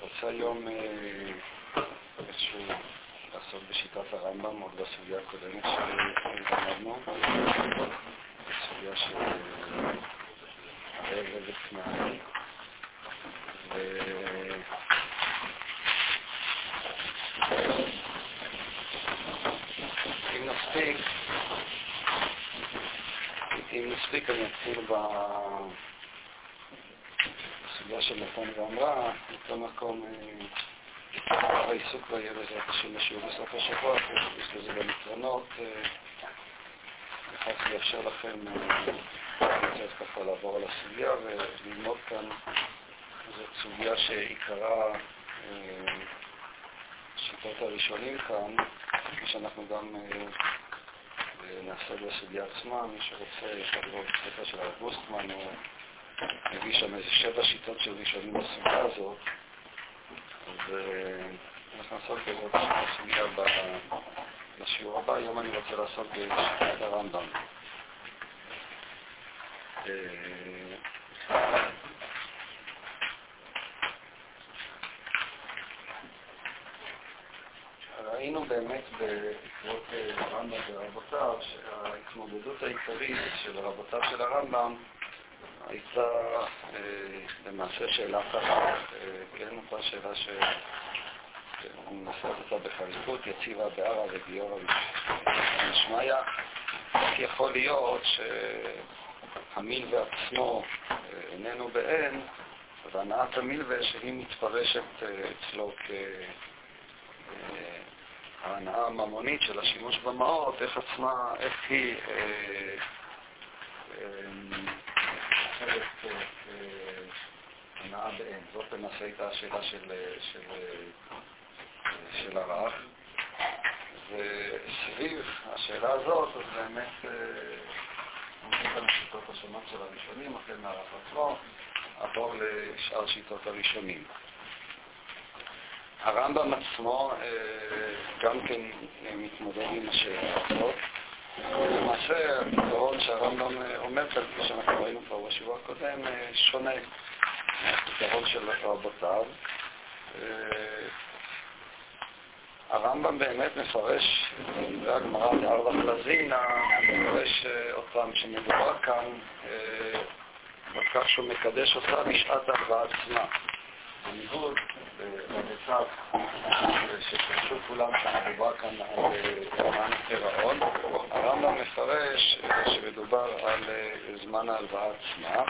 רוצה היום אה, איזשהו לעסוק בשיטת הרמב"ם, עוד בסוגיה הקודמת שלמדנו, בסוגיה של הרי ותנאי. אם נספיק, אם נספיק אני אתחיל בסוגיה של נתן ואמרה, בכל מקום העיסוק לא יהיה בעזרת השם לשיעור בסוף השבוע, יש לזה גם יתרונות, בכך זה יאפשר לכם קצת ככה לעבור על הסוגיה וללמוד כאן. זאת סוגיה שעיקרה שיטות הראשונים כאן, כפי שאנחנו גם נעשה בסוגיה עצמה, מי שרוצה, יש לראות ספר של הרב בוסטמן, הוא מביא שם איזה שבע שיטות של ראשונים בסוגיה הזאת, אז אנחנו נעסוק בעזרת הסוגיה בשיעור הבא. היום אני רוצה לעסוק בשיטת הרמב"ם. ראינו באמת בעקבות הרמב"ם ורבותיו שההתמודדות העיקרית של רבותיו של הרמב"ם הייתה למעשה שאלה ככה, כן, אותה שאלה שהוא מנסה אותה בחריפות, יציבה בערה וגיורא ושמיא, כי יכול להיות שהמילווה עצמו איננו באין, והנעת המילווה שהיא מתפרשת אצלו כהנאה הממונית של השימוש במעות, איך עצמה, איך היא אחרת הנאה באין. זאת למעשה הייתה השאלה של, של, הרב. וסביב השאלה הזאת, אז באמת עומדים כאן השיטות השונות של הראשונים, החל מהרב עצמו, עבור לשאר שיטות הראשונים. הרמב"ם עצמו גם כן מתמודד עם השאלה הזאת. למעשה, הפתרון שהרמב"ם אומר כאן, כפי שאנחנו ראינו כבר בשבוע הקודם, שונה מהפתרון של רבותיו. הרמב"ם באמת מפרש, דברי הגמרא בארבע פלזינה, מפרש פעם שמדובר כאן על כך שהוא מקדש אותה בשעת ההלוואה עצמה. בניגוד לרבותיו, שפרשו כולם שמדובר כאן על זמן הפירעון, הרמב"ם מפרש שמדובר על זמן ההלוואה עצמה,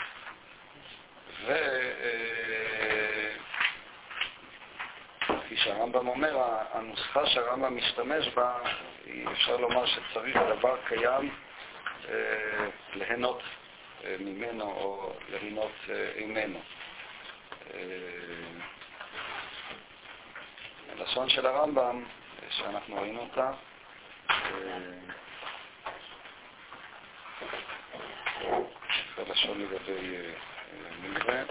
וכפי שהרמב"ם אומר, הנוסחה שהרמב"ם משתמש בה, אפשר לומר שצריך דבר קיים ליהנות ממנו או ליהנות ממנו. הלשון של הרמב"ם, שאנחנו ראינו אותה, הלשון לגבי מלווה.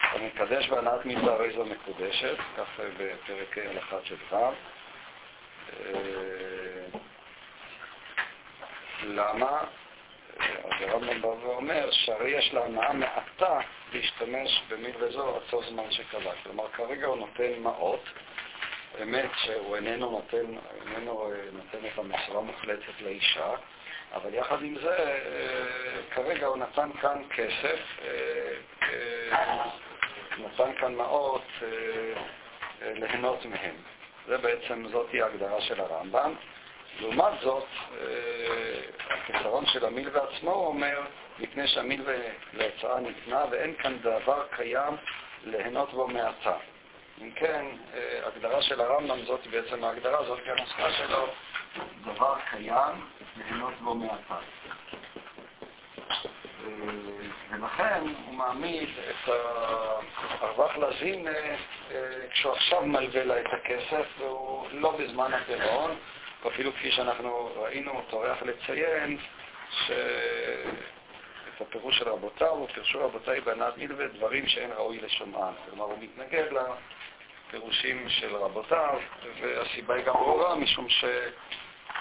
המקדש בהנעת מלווה הרי זו מקודשת, כך בפרק הלכה של ו'. למה? אז הרמב"ם בא ואומר שהרי יש להנאה מעטה להשתמש במילווה זו עד סוף זמן שקבע. כלומר, כרגע הוא נותן מעות, באמת שהוא איננו נותן, איננו נותן את המשרה מוחלטת לאישה, אבל יחד עם זה, כרגע הוא נתן כאן כסף, נתן כאן מעות ליהנות מהם. זה בעצם, זאת היא ההגדרה של הרמב"ם. לעומת זאת, הפתרון של המילווה עצמו אומר, מפני שהמילווה להוצאה ניתנה ואין כאן דבר קיים ליהנות בו מעתה. אם כן, הגדרה של הרמב"ם זאת בעצם ההגדרה, זאת כנוסחה שלו, דבר קיים ליהנות בו מעתה. ולכן הוא מעמיד את הרווח לזין כשהוא עכשיו מלווה לה את הכסף והוא לא בזמן הפירעון, אפילו כפי שאנחנו ראינו, טורח לציין את הפירוש של רבותיו, ופרשו רבותיי בענת מילווה דברים שאין ראוי לשומען. כלומר, הוא מתנגד לפירושים של רבותיו, והסיבה היא גם ברורה, משום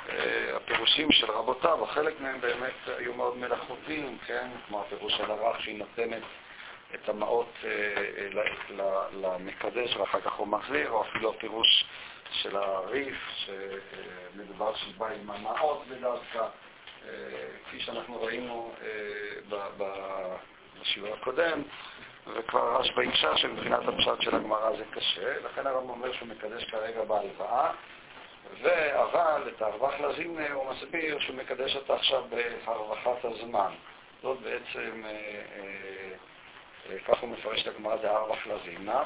שהפירושים של רבותיו, חלק מהם באמת היו מאוד מלאכותיים, כן? כמו הפירוש של הרח שהיא נותנת את המעות למקדש ואחר כך הוא מחזיר, או אפילו הפירוש של הריף, שמדובר שבא עם המעות בדווקא. כפי שאנחנו ראינו אה, בשיעור הקודם, וכבר רש באישה שמבחינת הפשט של הגמרא זה קשה, לכן הרב אומר שהוא מקדש כרגע בהלוואה, אבל את הרווח לזימנה הוא מסביר שהוא מקדש אותה עכשיו בהרווחת הזמן. זאת בעצם, אה, אה, כך הוא מפרש את הגמרא זה הרווח לזימנה.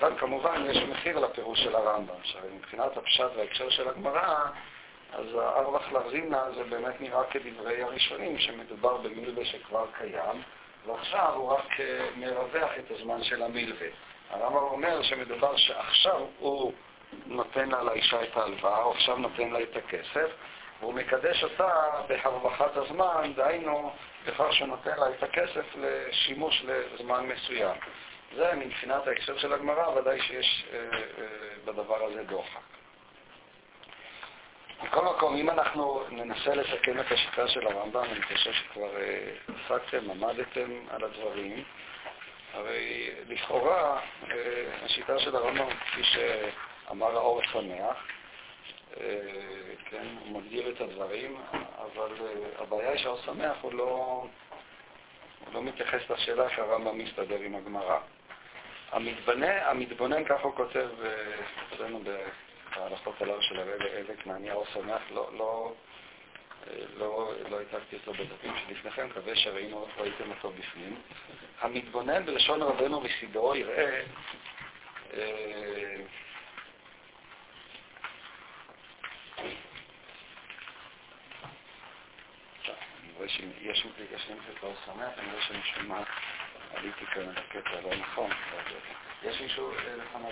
כאן כמובן יש מחיר לפירוש של הרמב"ם. עכשיו, מבחינת הפשט וההקשר של הגמרא, אז הארווח להחזינה זה באמת נראה כדברי הראשונים, שמדובר במילווה שכבר קיים, ועכשיו הוא רק אה, מרווח את הזמן של המילווה. הרמב"ם אומר שמדובר שעכשיו הוא נותן לה לאישה את ההלוואה, או עכשיו נותן לה את הכסף, והוא מקדש אותה בהרווחת הזמן, דהיינו בכך שהוא נותן לה את הכסף לשימוש לזמן מסוים. זה מבחינת ההקשר של הגמרא, ודאי שיש אה, אה, בדבר הזה דוחק. מכל מקום, אם אנחנו ננסה לסכם את השיטה של הרמב"ם, אני חושב שכבר אה, עסקתם, עמדתם על הדברים, הרי לכאורה אה, השיטה של הרמב"ם, כפי שאמר האור שמח, אה, כן, הוא מגדיר את הדברים, אבל הבעיה היא שהאור שמח הוא לא, הוא לא מתייחס לשאלה שהרמב"ם מסתדר עם הגמרא. המתבונן, כך הוא כותב אצלנו ההלכות הללו של הרבי אבק מעניהו שמח, לא, לא, לא, לא הצגתי אותו בדפים שלפניכם, מקווה שראינו, ראיתם אותו בפנים. המתבונן בלשון רבנו וסידרו יראה אה, אני שיש לי קצת לא שמח, אני רואה שאני שומע, עליתי כאן על הקטע לא נכון. יש מישהו לפניו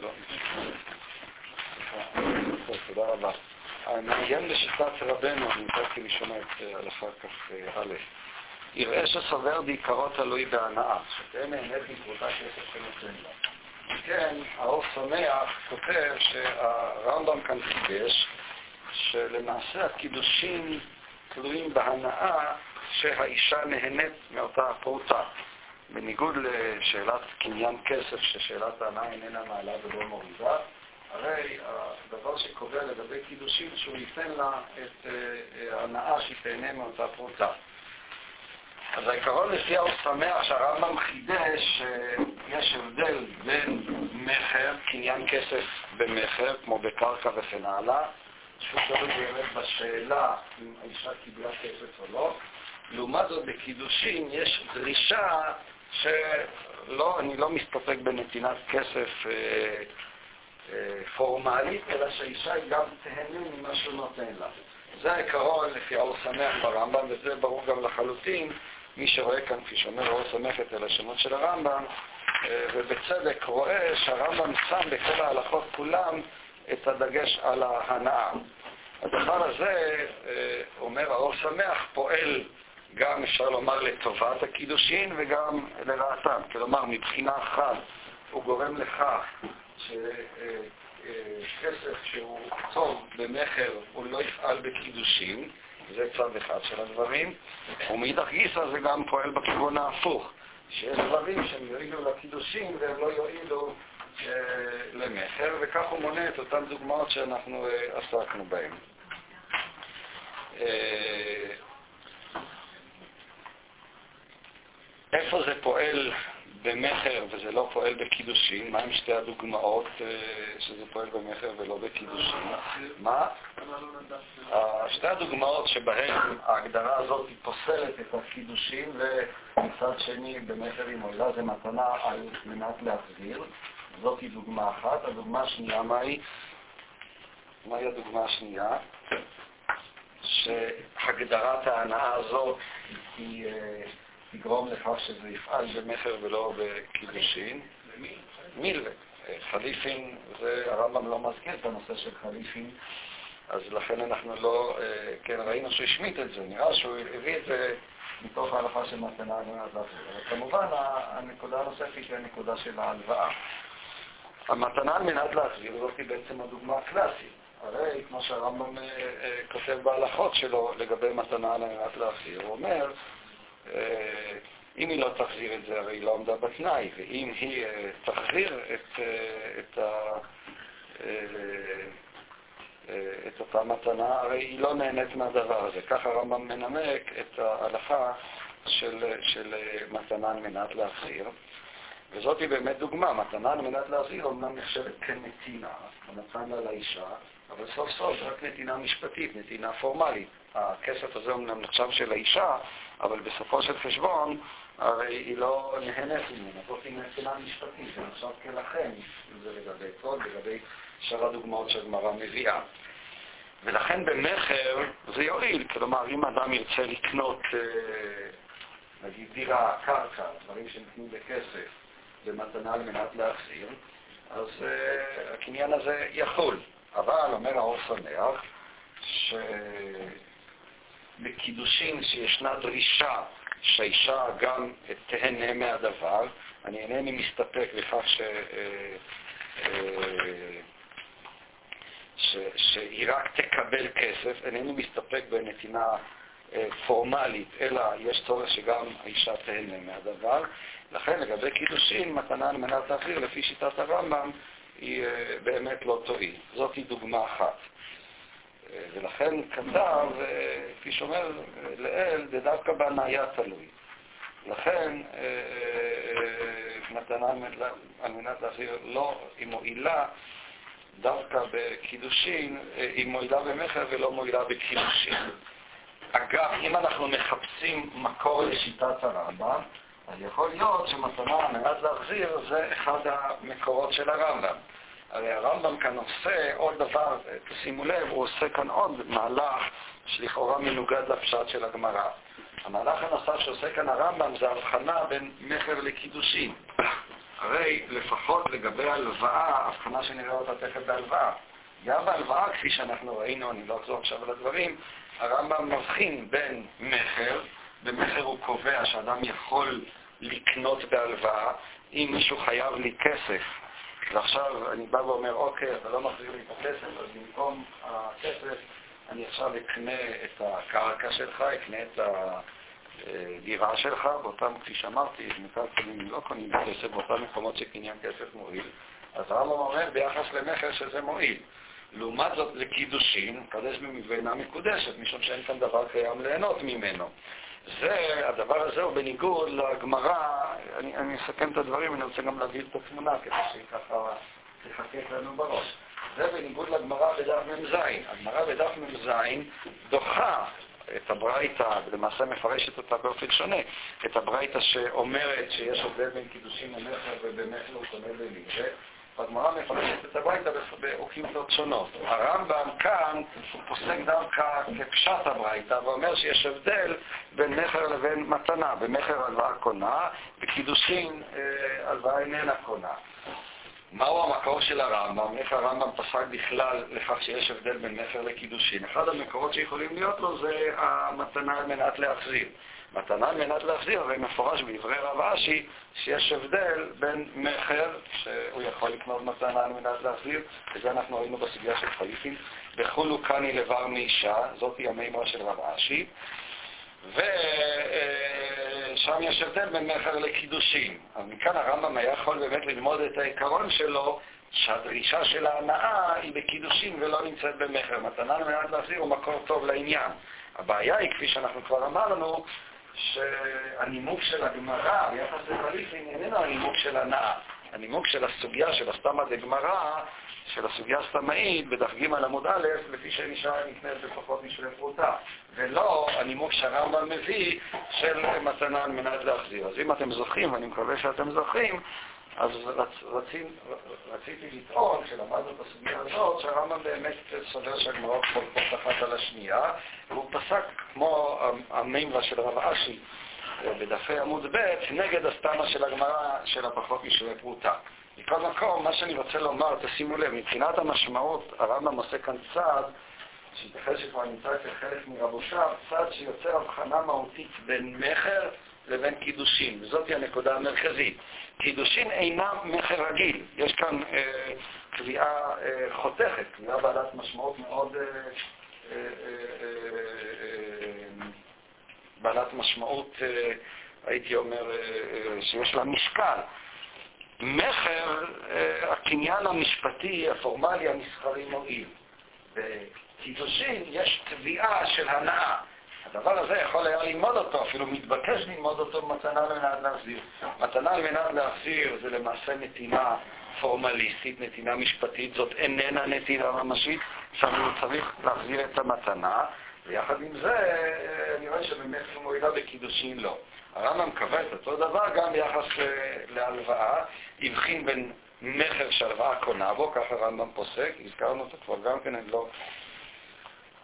לא שמח? תודה רבה. המעיין לשיטת רבנו, אני נתתי לשמוע את הלכה כף א', יראה שסובר בעיקרו תלוי בהנאה, שתהיה נהנית מקבוצה כסף שנותן לה. כן, האור שמח כותב שהרמב"ם כאן חידש שלמעשה הקידושים תלויים בהנאה שהאישה נהנית מאותה הפרוטה. בניגוד לשאלת קניין כסף, ששאלת ההנאה איננה מעלה ולא מורידה, הרי הדבר שקובע לגבי קידושים, שהוא ייתן לה את אה, ההנאה שהיא תהנה מאותה פרוטה. אז העיקרון לפי הוא שמח שהרמב"ם חידש שיש הבדל בין מכר, קניין כסף במכר, כמו בקרקע וכן הלאה, שהוא תלוי באמת בשאלה אם האישה קיבלה כסף או לא, לעומת זאת, בקידושים יש דרישה שלא, אני לא מסתפק בנתינת כסף אה, אה, פורמלית, אלא שהאישה היא גם תהנה ממה שהוא נותן לה. זה העיקרון לפי האור שמח ברמב"ם, וזה ברור גם לחלוטין. מי שרואה כאן, כפי שאומר האור שמח את הלשונות של הרמב"ם, ובצדק רואה שהרמב"ם שם בכל ההלכות כולם את הדגש על ההנאה. הדבר הזה, אה, אומר האור שמח, פועל גם אפשר לומר לטובת הקידושין וגם לרעתם. כלומר, מבחינה אחת הוא גורם לכך שכסף שהוא טוב במכר הוא לא יפעל בקידושין, זה צד אחד של הדברים, ומאידך גיסא זה גם פועל בכיוון ההפוך, שיש דברים שהם יועילו לקידושין והם לא יועילו אה, למכר, וכך הוא מונה את אותן דוגמאות שאנחנו אה, עסקנו בהן. אה, איפה זה פועל במכר וזה לא פועל בקידושין? מה עם שתי הדוגמאות אה, שזה פועל במכר ולא בקידושין? מה? שתי הדוגמאות שבהן ההגדרה הזאת היא פוסלת את הקידושין ומצד שני במכר היא מועילה זה מתנה על מנת להחזיר. זאת היא דוגמה אחת. הדוגמה השנייה מהי? מהי הדוגמה השנייה? שהגדרת ההנאה הזאת היא... אה, תגרום לכך שזה יפעל במכר ולא בקידושין. מילווה. חליפין, זה הרמב"ם לא מזכיר את הנושא של חליפין, אז לכן אנחנו לא, כן, ראינו שהוא השמיט את זה, נראה שהוא הביא את זה מתוך ההלכה של מתנה מנת להחזיר. כמובן, הנקודה הנוספת היא הנקודה של ההלוואה. המתנה על מנת להחזיר זאת היא בעצם הדוגמה הקלאסית. הרי, כמו שהרמב"ם כותב בהלכות שלו לגבי מתנה על מנת להחזיר, הוא אומר, אם היא לא תחזיר את זה, הרי היא לא עמדה בתנאי, ואם היא תחזיר את, את, ה, את אותה מתנה, הרי היא לא נהנית מהדבר הזה. ככה הרמב"ם מנמק את ההלכה של, של מתנה על מנת להחזיר. וזאת היא באמת דוגמה, מתנה על מנת להחזיר אומנם נחשבת כנתינה, לה לאישה, אבל סוף סוף זה רק נתינה משפטית, נתינה פורמלית. הכסף הזה אומנם נחשב של האישה, אבל בסופו של חשבון, הרי היא לא נהנית ממנה, זאת נתינה משפטית, זה נחשב כלכם, אם זה לגבי כל, לגבי שאר הדוגמאות שהגמרא מביאה. ולכן במכר זה יועיל, כלומר, אם אדם ירצה לקנות, נגיד דירה, קרקע, דברים שנתנו בכסף, במתנה על מנת להחזיר, אז uh, הקניין הזה יכול. אבל, אומר האור שמח, שבקידושין שישנה דרישה שהאישה גם תהנה מהדבר, אני אינני מסתפק בכך ש... uh, uh, ש, שהיא רק תקבל כסף, אינני מסתפק בנתינה פורמלית, אלא יש צורך שגם האישה תהנה מהדבר. לכן לגבי קידושין, מתנה על מנת להחזיר, לפי שיטת הרמב"ם, היא באמת לא תועיל. זאת היא דוגמה אחת. ולכן כתב, כפי שאומר לאל, זה דווקא בהניה תלוי. לכן מתנה על מנת להחזיר לא, היא מועילה דווקא בקידושין, היא מועילה במכר ולא מועילה בקידושין. אגב, אם אנחנו מחפשים מקור לשיטת הרמב"ם, אז יכול להיות שמתנה על מנת להחזיר זה אחד המקורות של הרמב"ם. הרי הרמב"ם כאן עושה עוד דבר, תשימו לב, הוא עושה כאן עוד מהלך שלכאורה מנוגד לפשט של הגמרא. המהלך הנוסף שעושה כאן הרמב"ם זה הבחנה בין מכר לקידושין. הרי לפחות לגבי הלוואה, הבחנה שנראה אותה תכף בהלוואה. גם בהלוואה, כפי שאנחנו ראינו, אני לא אחזור עכשיו על הדברים, הרמב"ם מבחין בין מכר, במכר הוא קובע שאדם יכול לקנות בהלוואה, אם מישהו חייב לי כסף, ועכשיו אני בא ואומר, אוקיי, אתה לא מחזיר לי את הכסף, אז במקום הכסף אני עכשיו אקנה את הקרקע שלך, אקנה את הדירה שלך, באותם, כפי שאמרתי, מקרקעין לא קונים כסף, באותם מקומות שקניין כסף מועיל. אז הרמב"ם אומר ביחס למכר שזה מועיל. לעומת זאת לקידושין, קדש ואינה מקודשת, משום שאין כאן דבר קיים ליהנות ממנו. זה, הדבר הזה הוא בניגוד לגמרא, אני, אני אסכם את הדברים, אני רוצה גם להביא את התמונה כדי שהיא ככה תחכך לנו בראש. זה בניגוד לגמרא בדף מ"ז. הגמרא בדף מ"ז דוחה את הברייתא, למעשה מפרשת אותה באופן שונה, את הברייתא שאומרת שיש הבדל בין קידושים למכר ובמכר הוא קונה בליגה, והגמרא מפרשת את הברייתא באוקימתות שונות. הרמב"ם כאן פוסק דווקא כפשט הברייתא ואומר שיש הבדל בין מכר לבין מתנה. במכר הלוואה קונה, בקידושין הלוואה איננה קונה. מהו המקור של הרמב"ם? איך הרמב"ם פסק בכלל לכך שיש הבדל בין מכר לקידושין? אחד המקורות שיכולים להיות לו זה המתנה על מנת להחזיר. מתנה על מנת להחזיר, הרי מפורש בעברי רב אשי שיש הבדל בין מכר, שהוא יכול לקנות מתנה על מנת להחזיר, וזה אנחנו ראינו בסוגיה של חליפין, בחולו קני לבר מאישה, זאת היא המימרה של רב אשי, ושם יש הבדל בין מכר לקידושים. אז מכאן הרמב"ם היה יכול באמת ללמוד את העיקרון שלו, שהדרישה של ההנאה היא בקידושים ולא נמצאת במכר. מתנה על מנת להחזיר הוא מקור טוב לעניין. הבעיה היא, כפי שאנחנו כבר אמרנו, שהנימוק של הגמרא ביחס לחליפין איננו הנימוק של הנאה. הנימוק של הסוגיה של הסתמא דגמרא, של הסוגיה הסתמאית, בדף ג' עמוד א', לפי שנשאר נקנית בפחות משווה פרוטה, ולא הנימוק שהרמב"ם מביא של מתנה על מנת להחזיר. אז אם אתם זוכרים, ואני מקווה שאתם זוכרים, אז רצ, רצים, רציתי לטעון, כשלמדנו את הסוגיה הזאת, שהרמב"ם באמת סובר שהגמרות חולקות אחת על השנייה, והוא פסק כמו המימרה של רב אשי בדפי עמוד ב', נגד הסתמה של הגמרא של הפחות משווה פרוטה. מכל מקום, מה שאני רוצה לומר, תשימו לב, מבחינת המשמעות, הרמב"ם עושה כאן צעד, שייתכן שכבר נמצא אצל חלק מרבושיו, צעד שיוצר הבחנה מהותית בין מכר לבין קידושין, וזאת הנקודה המרכזית. קידושין אינם מכר רגיל, יש כאן אה, קביעה אה, חותכת, קביעה בעלת משמעות מאוד... אה, אה, אה, אה, בעלת משמעות, אה, הייתי אומר, אה, אה, שיש לה משקל. מכר, אה, הקניין המשפטי, הפורמלי, המסחרי מועיל. בקידושין יש תביעה של הנאה. הדבר הזה יכול היה ללמוד אותו, אפילו מתבקש ללמוד אותו במתנה על מנת להחזיר. מתנה על מנת להחזיר זה למעשה נתינה פורמליסטית, נתינה משפטית, זאת איננה נתינה ממשית, שם צריך להחזיר את המתנה, ויחד עם זה אני רואה שבאמת הוא מועילה בקידושין לא. הרמב"ם קבע את אותו דבר גם ביחס אה, להלוואה, הבחין בין מכר שהלוואה קונה בו, ככה הרמב"ם פוסק, הזכרנו אותו כבר גם כן, אני לא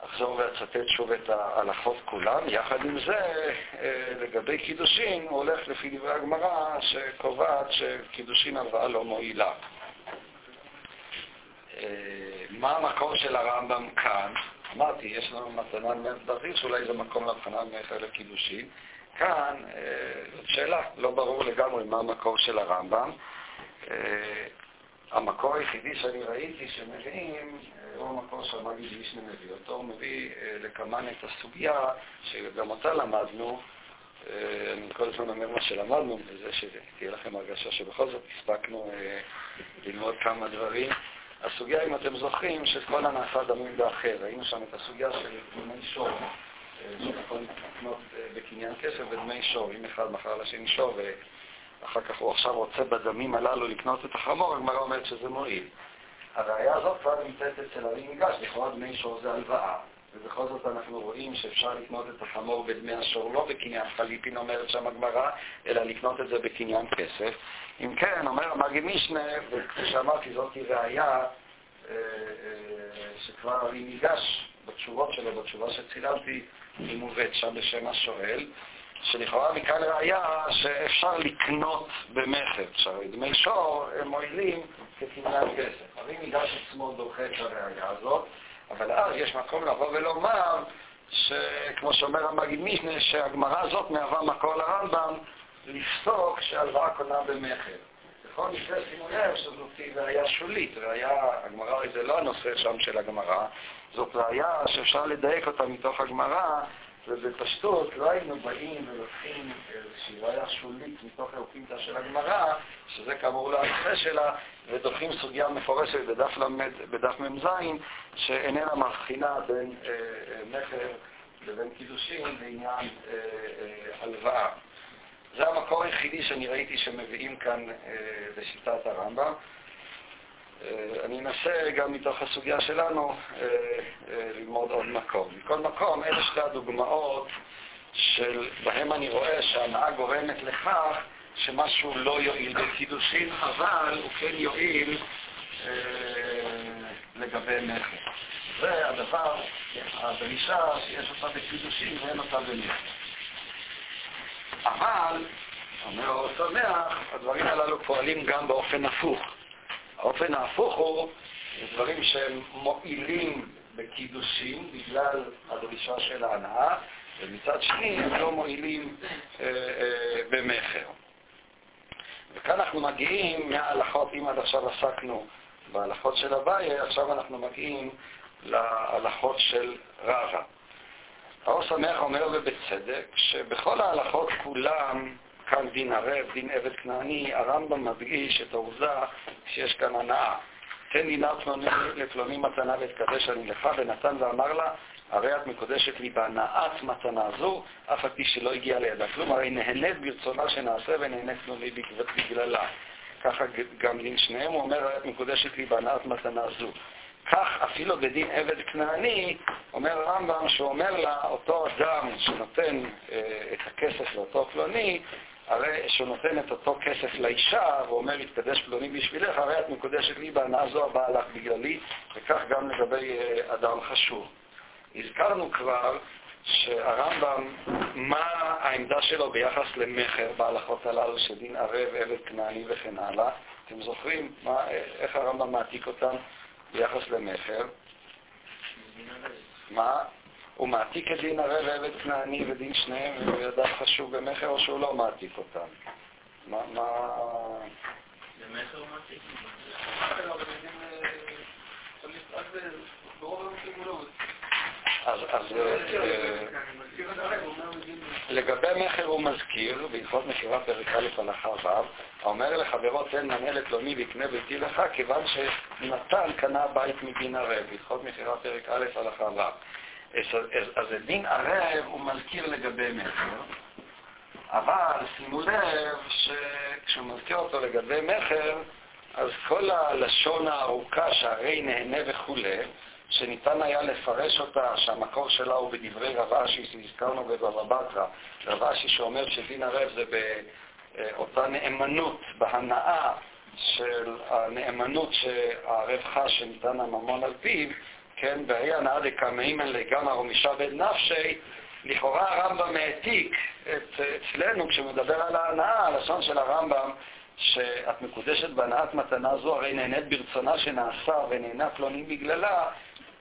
אחזור ואצטט שוב את ההלכות כולן. יחד עם זה, אה, לגבי קידושין, הוא הולך לפי דברי הגמרא שקובעת שקידושין הלוואה לא מועילה. אה, מה המקור של הרמב"ם כאן? אמרתי, יש לנו מתנה מלך שאולי זה מקום להבחנה מכר לקידושין. כאן אה, זאת שאלה, לא ברור לגמרי מה המקור של הרמב"ם. המקור היחידי שאני ראיתי שמביאים הוא המקור שהמגיד וישנה מביא אותו, הוא מביא אה, לקמן את הסוגיה, שגם אותה למדנו, אה, אני כל הזמן אומר מה שלמדנו, וזה שתהיה לכם הרגשה שבכל זאת הספקנו אה, ללמוד כמה דברים. הסוגיה, אם אתם זוכרים, שכל הנעשה דמים באחר. ראינו שם את הסוגיה של דמי שור, שנכון לקנות בקניין כסף ודמי שור. אם אחד מכר לשני שור ואחר כך הוא עכשיו רוצה בדמים הללו לקנות את החמור, הגמרא אומרת שזה מועיל. הראייה הזאת כבר נמצאת אצל הרי ניגש, לכאורה דמי שור זה הלוואה, ובכל זאת אנחנו רואים שאפשר לקנות את החמור בדמי השור לא בקניין חליפין, אומרת שם הגמרא, אלא לקנות את זה בקניין כסף. אם כן, אומר המגיד משנה, וכפי שאמרתי, זאת היא ראייה אה, אה, שכבר הרי ניגש בתשובות שלו, בתשובה שצילמתי, היא מובאת שם בשם השואל. שלכאורה מכאן ראיה שאפשר לקנות במכר, שהרי דמי שור הם מועילים כקניין כסף. הרי ניגש עצמו דוחה את הראייה הזאת, אבל אז יש מקום לבוא ולומר, שכמו שאומר המגיד משנה, שהגמרא הזאת מהווה מקור לרמב"ם לפסוק שהלוואה קונה במכר. בכל מקרה שימו לב שזאת ראייה שולית, ראייה, הגמרא זה לא הנושא שם של הגמרא, זאת ראייה שאפשר לדייק אותה מתוך הגמרא ובפשטות לא היינו באים ולוקחים איזושהי ראיה שולית מתוך האוקימתא של הגמרא, שזה כאמור לא הנושא שלה, ודוחים סוגיה מפורשת בדף, למד, בדף מ"ז, שאיננה מבחינה בין אה, אה, מכר לבין קידושין בעניין אה, אה, הלוואה. זה המקור היחידי שאני ראיתי שמביאים כאן אה, בשיטת הרמב"ם. אה, אני אנסה גם מתוך הסוגיה שלנו אה, אה, ללמוד עוד מקום. מכל מקום, אלה שתי הדוגמאות שבהם אני רואה שהנאה גורמת לכך שמשהו לא יועיל בקידושין, אבל הוא כן יועיל לגבי מכר. זה הדבר, הדרישה שיש אותה בקידושין ואין אותה במכר. אבל, אומר שמח, הדברים הללו פועלים גם באופן הפוך. האופן ההפוך הוא דברים שהם מועילים בקידושים בגלל הדרישה של ההנאה, ומצד שני הם לא מועילים אה, אה, במכר. וכאן אנחנו מגיעים מההלכות, אם עד עכשיו עסקנו בהלכות של אביי, עכשיו אנחנו מגיעים להלכות של רבא. האור שמח אומר ובצדק שבכל ההלכות כולם כאן דין ערב, דין עבד כנעני, הרמב"ם מדגיש את העובדה שיש כאן הנאה. תן לי נר לפלוני מתנה ואתקדש אני לך, ונתן ואמר לה, הרי את מקודשת לי בהנאת מתנה זו, אף על פי שלא הגיעה לידה כלום, הרי נהנית ברצונה שנעשה ונהנית לי בגללה. ככה גם דין שניהם, הוא אומר, את מקודשת לי בהנאת מתנה זו. כך אפילו בדין עבד כנעני, אומר הרמב"ם, שהוא אומר לה, אותו אדם שנותן אה, את הכסף לאותו פלוני, הרי שהוא נותן את אותו כסף לאישה ואומר, התקדש פלוני בשבילך, הרי את מקודשת לי בהנאה זו הבאה לך בגללי, וכך גם לגבי אה, אדם חשוב. הזכרנו כבר שהרמב"ם, מה העמדה שלו ביחס למכר בהלכות הללו של דין ערב, עבד כנעני וכן הלאה. אתם זוכרים מה, איך הרמב"ם מעתיק אותם ביחס למכר? מה? הוא מעתיק את דין ערב ועבד כנעני ודין שניהם וידיו חשוב במכר או שהוא לא מעתיק אותם? מה... מה... במכר הוא מעתיק. אז, אז אה, לגבי מכר הוא מזכיר, בהלכות מכירה פרק א' הלכה ו', האומר לחברו תן מנה לפלוני ויקנה ביתי לך, כיוון שנתן קנה בית מדין ערב, בהלכות מכירה פרק א' הלכה ו'. אז דין ערב הוא מזכיר לגבי מכר, אבל שימו לב שכשהוא מזכיר אותו לגבי מכר, אז כל הלשון הארוכה שהרי נהנה וכולי, שניתן היה לפרש אותה, שהמקור שלה הוא בדברי רב אשי שהזכרנו בבבא בתרא, רב אשי שאומר שדין ערב זה באותה נאמנות, בהנאה של הנאמנות שהערב חש שניתן הממון על פיו, כן, והיא הנאה דקמאימן לגמר ומשעבד נפשי, לכאורה הרמב"ם העתיק אצלנו, כשמדבר על ההנאה, הלשון של הרמב"ם, שאת מקודשת בהנאת מתנה זו, הרי נהנית ברצונה שנעשה ונהנה פלוני בגללה,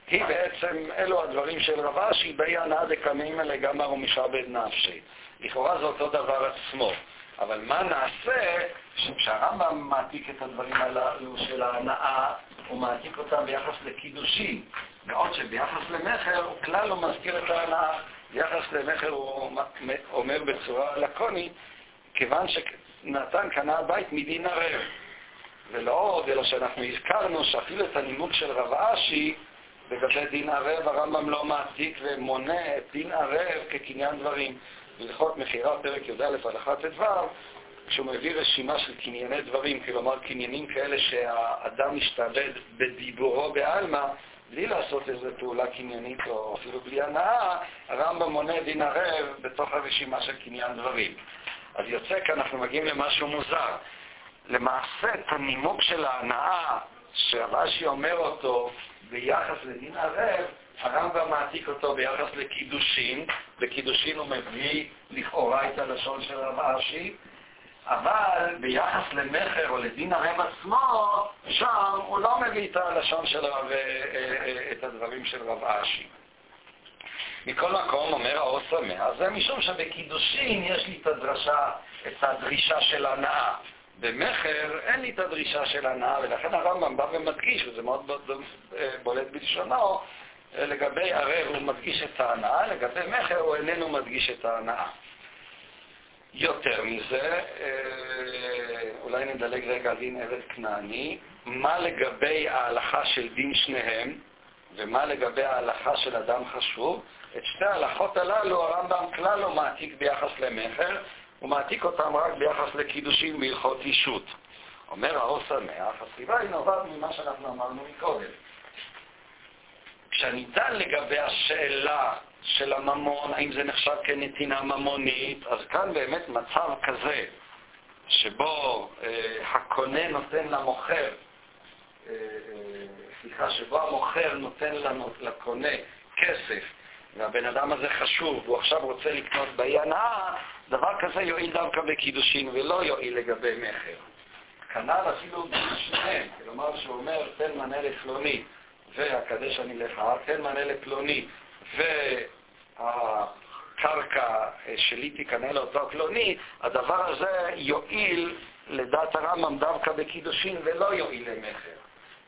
היא בעצם, אלו הדברים של רב אשי, באי הנאה דקמימה לגמר ומשעבד נפשי. לכאורה זה אותו דבר עצמו. אבל מה נעשה כשהרמב"ם מעתיק את הדברים הללו של ההנאה, הוא מעתיק אותם ביחס לקידושין, בעוד שביחס למכר הוא כלל לא מזכיר את ההנאה. ביחס למכר הוא אומר בצורה לקונית, כיוון שנתן קנה הבית מדין ערב. ולא עוד, אלא שאנחנו הזכרנו שאפילו את הנימוק של רב אשי, לגבי דין ערב, הרמב"ם לא מעתיק ומונה את דין ערב כקניין דברים. בהלכות מכירה, פרק י"א הלכה ט"ו, כשהוא מביא רשימה של קנייני דברים, כלומר קניינים כאלה שהאדם משתעבד בדיבורו בעלמא, בלי לעשות איזו פעולה קניינית או אפילו בלי הנאה, הרמב"ם מונה דין ערב בתוך הרשימה של קניין דברים. אז יוצא כי אנחנו מגיעים למשהו מוזר. למעשה, את הנימוק של ההנאה, שרש"י אומר אותו, ביחס לדין ערב, הרמב"ם מעתיק אותו ביחס לקידושין, בקידושין הוא מביא לכאורה את הלשון של רב אשי, אבל ביחס למכר או לדין ערב עצמו, שם הוא לא מביא את הלשון של הרב, אה, אה, את הדברים של רב אשי. מכל מקום, אומר האור שמח, זה משום שבקידושין יש לי את הדרשה, את הדרישה של הנאה. במכר אין לי את הדרישה של הנאה, ולכן הרמב"ם בא ומדגיש, וזה מאוד בולט בלשונו, לגבי ערב הוא מדגיש את ההנאה, לגבי מכר הוא איננו מדגיש את ההנאה. יותר מזה, אה, אולי נדלג רגע על דין עבד כנעני, מה לגבי ההלכה של דין שניהם, ומה לגבי ההלכה של אדם חשוב, את שתי ההלכות הללו הרמב"ם כלל לא מעתיק ביחס למכר, הוא מעתיק אותם רק ביחס לקידושים בהלכות אישות. אומר האור שמח, הסיבה היא נובעת ממה שאנחנו אמרנו מקודם. כשהניתן לגבי השאלה של הממון, האם זה נחשב כנתינה ממונית, אז כאן באמת מצב כזה, שבו אה, הקונה נותן למוכר, אה, אה, סליחה, שבו המוכר נותן לקונה כסף והבן אדם הזה חשוב, והוא עכשיו רוצה לקנות באי הנאה, דבר כזה יועיל דווקא בקידושין ולא יועיל לגבי מכר. כנ"ל אפילו בשניהם, כלומר שהוא אומר, תן מנה לפלוני והקדש אני לך, תן מנה לפלוני והקרקע שלי תקנה לאותו פלוני, הדבר הזה יועיל לדעת הרמב"ם דווקא בקידושין ולא יועיל למכר.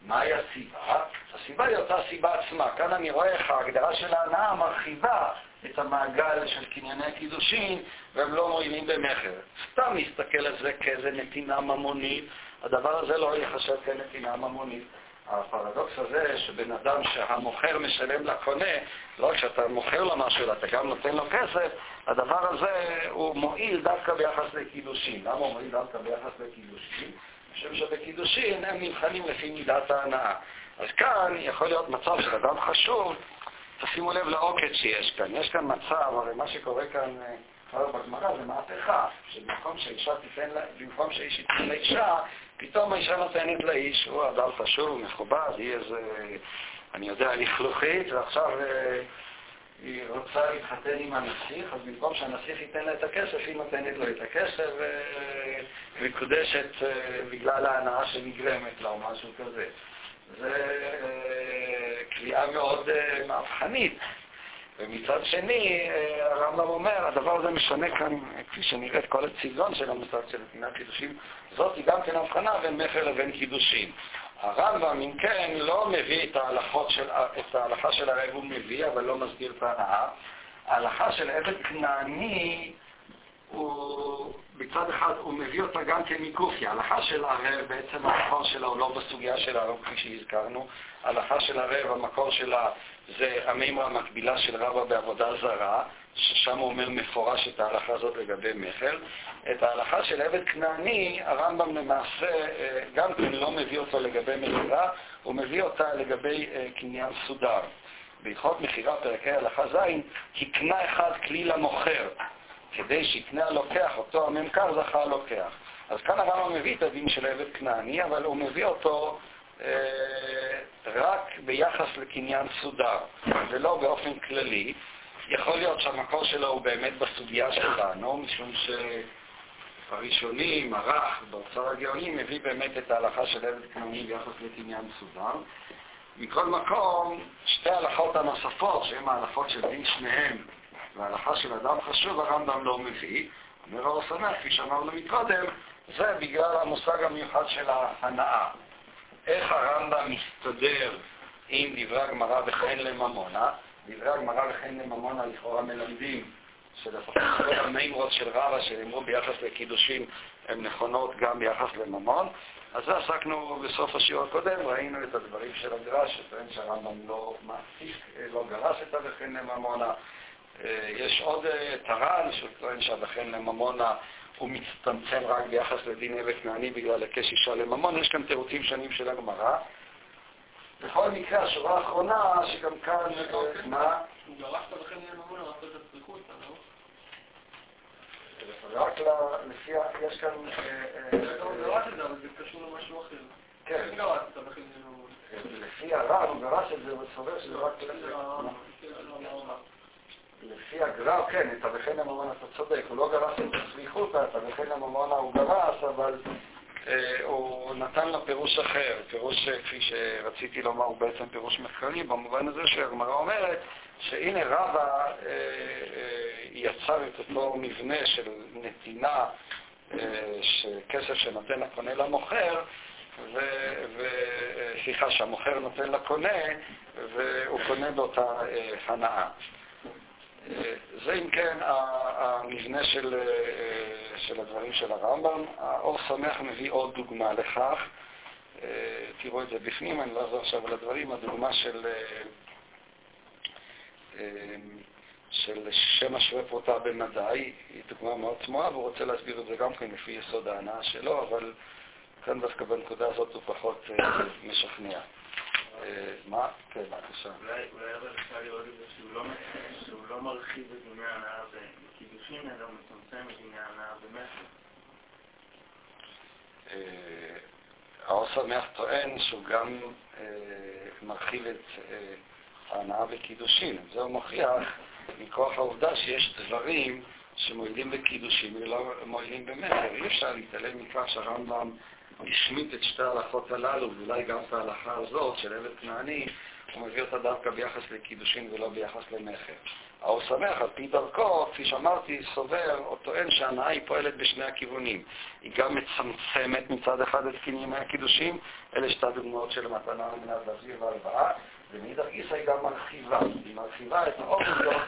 מהי הסיבה? הסיבה היא אותה סיבה עצמה. כאן אני רואה איך ההגדרה של ההנאה מרחיבה את המעגל של קנייני הקידושין, והם לא מועילים במכר. סתם להסתכל על זה כאיזה נתינה ממונית, הדבר הזה לא ייחשב כנתינה ממונית. הפרדוקס הזה שבן אדם שהמוכר משלם לקונה, לא רק שאתה מוכר לו משהו, אתה גם נותן לו כסף, הדבר הזה הוא מועיל דווקא ביחס לקידושין. למה הוא מועיל דווקא ביחס לקידושין? משום שבקידושין הם נבחנים לפי מידת ההנאה. אז כאן יכול להיות מצב של אדם חשוב, תשימו לב לעוקץ שיש כאן. יש כאן מצב, הרי מה שקורה כאן אה, כבר בגמרא זה מהפכה, שבמקום שאישה תיתן, שאיש ייתן לאישה, פתאום האישה נותנת לאיש, הוא אדם חשוב, מכובד, היא איזה, אני יודע, לכלוכית, ועכשיו אה, היא רוצה להתחתן עם הנסיך, אז במקום שהנסיך ייתן לה את הכסף, היא נותנת לו את הכסף ומקודשת בגלל ההנאה שנגרמת לה או משהו כזה. זו קביעה מאוד מהפכנית. ומצד שני, הרמב"ם אומר, הדבר הזה משנה כאן, כפי שנראה את כל הצביון של המושג של נתינת קידושים, זאת היא גם כן הבחנה בין מכר לבין קידושים. הרמב"ם, אם כן, לא מביא את, של, את ההלכה של הרב הוא מביא, אבל לא מסביר את ההנאה. ההלכה של עבד כנעני, הוא, בצד אחד הוא מביא אותה גם כמיקופי. ההלכה של הרב, בעצם המקור שלה הוא לא בסוגיה של הרב כפי שהזכרנו. ההלכה של הרב, המקור שלה זה המימרה המקבילה של רבא בעבודה זרה, ששם הוא אומר מפורש את ההלכה הזאת לגבי מכר. את ההלכה של עבד כנעני, הרמב"ם למעשה אה, גם כן לא מביא אותו לגבי מכירה, הוא מביא אותה לגבי אה, קניין סודר. בהלכות מכירה, פרקי הלכה ז', הקנה אחד כלי למוכר, כדי שיקנה הלוקח, אותו הממכר זכה הלוקח. אז כאן הרמב"ם מביא את הדין של עבד כנעני, אבל הוא מביא אותו רק ביחס לקניין סודר, ולא באופן כללי. יכול להיות שהמקור שלו הוא באמת בסוגיה שלנו, משום שהראשונים, הרח, באוצר הגאונים, מביא באמת את ההלכה של עבד כנעני ביחס לקניין סודר. מכל מקום, שתי ההלכות הנוספות, שהן ההלכות של דין שניהם, וההלכה של אדם חשוב, הרמב"ם לא מביא. אומר אור שמח, כפי שאמרנו מקודם, זה בגלל המושג המיוחד של ההנאה. איך הרמב"ם מסתדר עם דברי הגמרא וכן לממונה. דברי הגמרא וכן לממונה לכאורה מלמדים שלפחות כל המימרות של רבא שנאמרו ביחס לקידושים הן נכונות גם ביחס לממון. אז זה עסקנו בסוף השיעור הקודם, ראינו את הדברים של הגרש, שטוען שהרמב"ם לא מעסיק, לא גרס את הווכן לממונה. אה, יש עוד אה, טרן שטוען שהווכן לממונה הוא מצטמצם רק ביחס לדין עבד כנעני בגלל היקש אישה לממון, יש כאן תירוצים שונים של הגמרא. בכל מקרה, השורה האחרונה, שגם כאן... מה? הוא גרשת לכן ממון, רק את הצריכות, לא? רק לפי, יש כאן... כן. לפי הרב, הוא גרש את זה, הוא סובר שזה רק... לפי הגרר, כן, את אביכן לממונה אתה צודק, הוא לא גרס את הסליחותא, את אביכן לממונה הוא גרס, אבל אה, הוא נתן לה פירוש אחר, פירוש אה, כפי שרציתי לומר הוא בעצם פירוש מחקרי, במובן הזה שהגמרא אומרת שהנה רבא אה, יצר את אותו מבנה של נתינה, כסף שנותן הקונה למוכר, וסליחה, שהמוכר נותן לקונה, והוא קונה באותה אה, הנאה. זה אם כן המבנה של, של הדברים של הרמב"ם. האור שמח מביא עוד דוגמה לכך. תראו את זה בפנים, אני לא אחזור עכשיו על הדברים. הדוגמה של, של שם השווה פרוטה במדעי היא דוגמה מאוד תמוהה, והוא רוצה להסביר את זה גם כן לפי יסוד ההנאה שלו, אבל כאן דווקא בנקודה הזאת הוא פחות משכנע. מה? כן, בבקשה. אולי אבל אפשר לראות את זה שהוא לא מרחיב את דיני ההנאה בקידושין, אלא הוא מצמצם את דיני ההנאה במכר. האור שמח טוען שהוא גם מרחיב את ההנאה בקידושין. זה הוא מוכיח מכוח העובדה שיש דברים שמועילים בקידושין ולא מועילים במכר. אי אפשר להתעלם מכך שהרמב"ם השמיט את שתי ההלכות הללו, ואולי גם את ההלכה הזאת של עבד כנעני, הוא מביא אותה דווקא ביחס לקידושין ולא ביחס למכר. האור שמח, על פי דרכו, כפי שאמרתי, סובר או טוען שההנאה היא פועלת בשני הכיוונים. היא גם מצמצמת מצד אחד את קנייני הקידושים, אלה שתי הדוגמאות של מתנה מנת להחזיר והלוואה, ומאידך גיסא היא גם מרחיבה. היא מרחיבה את האופציות אה,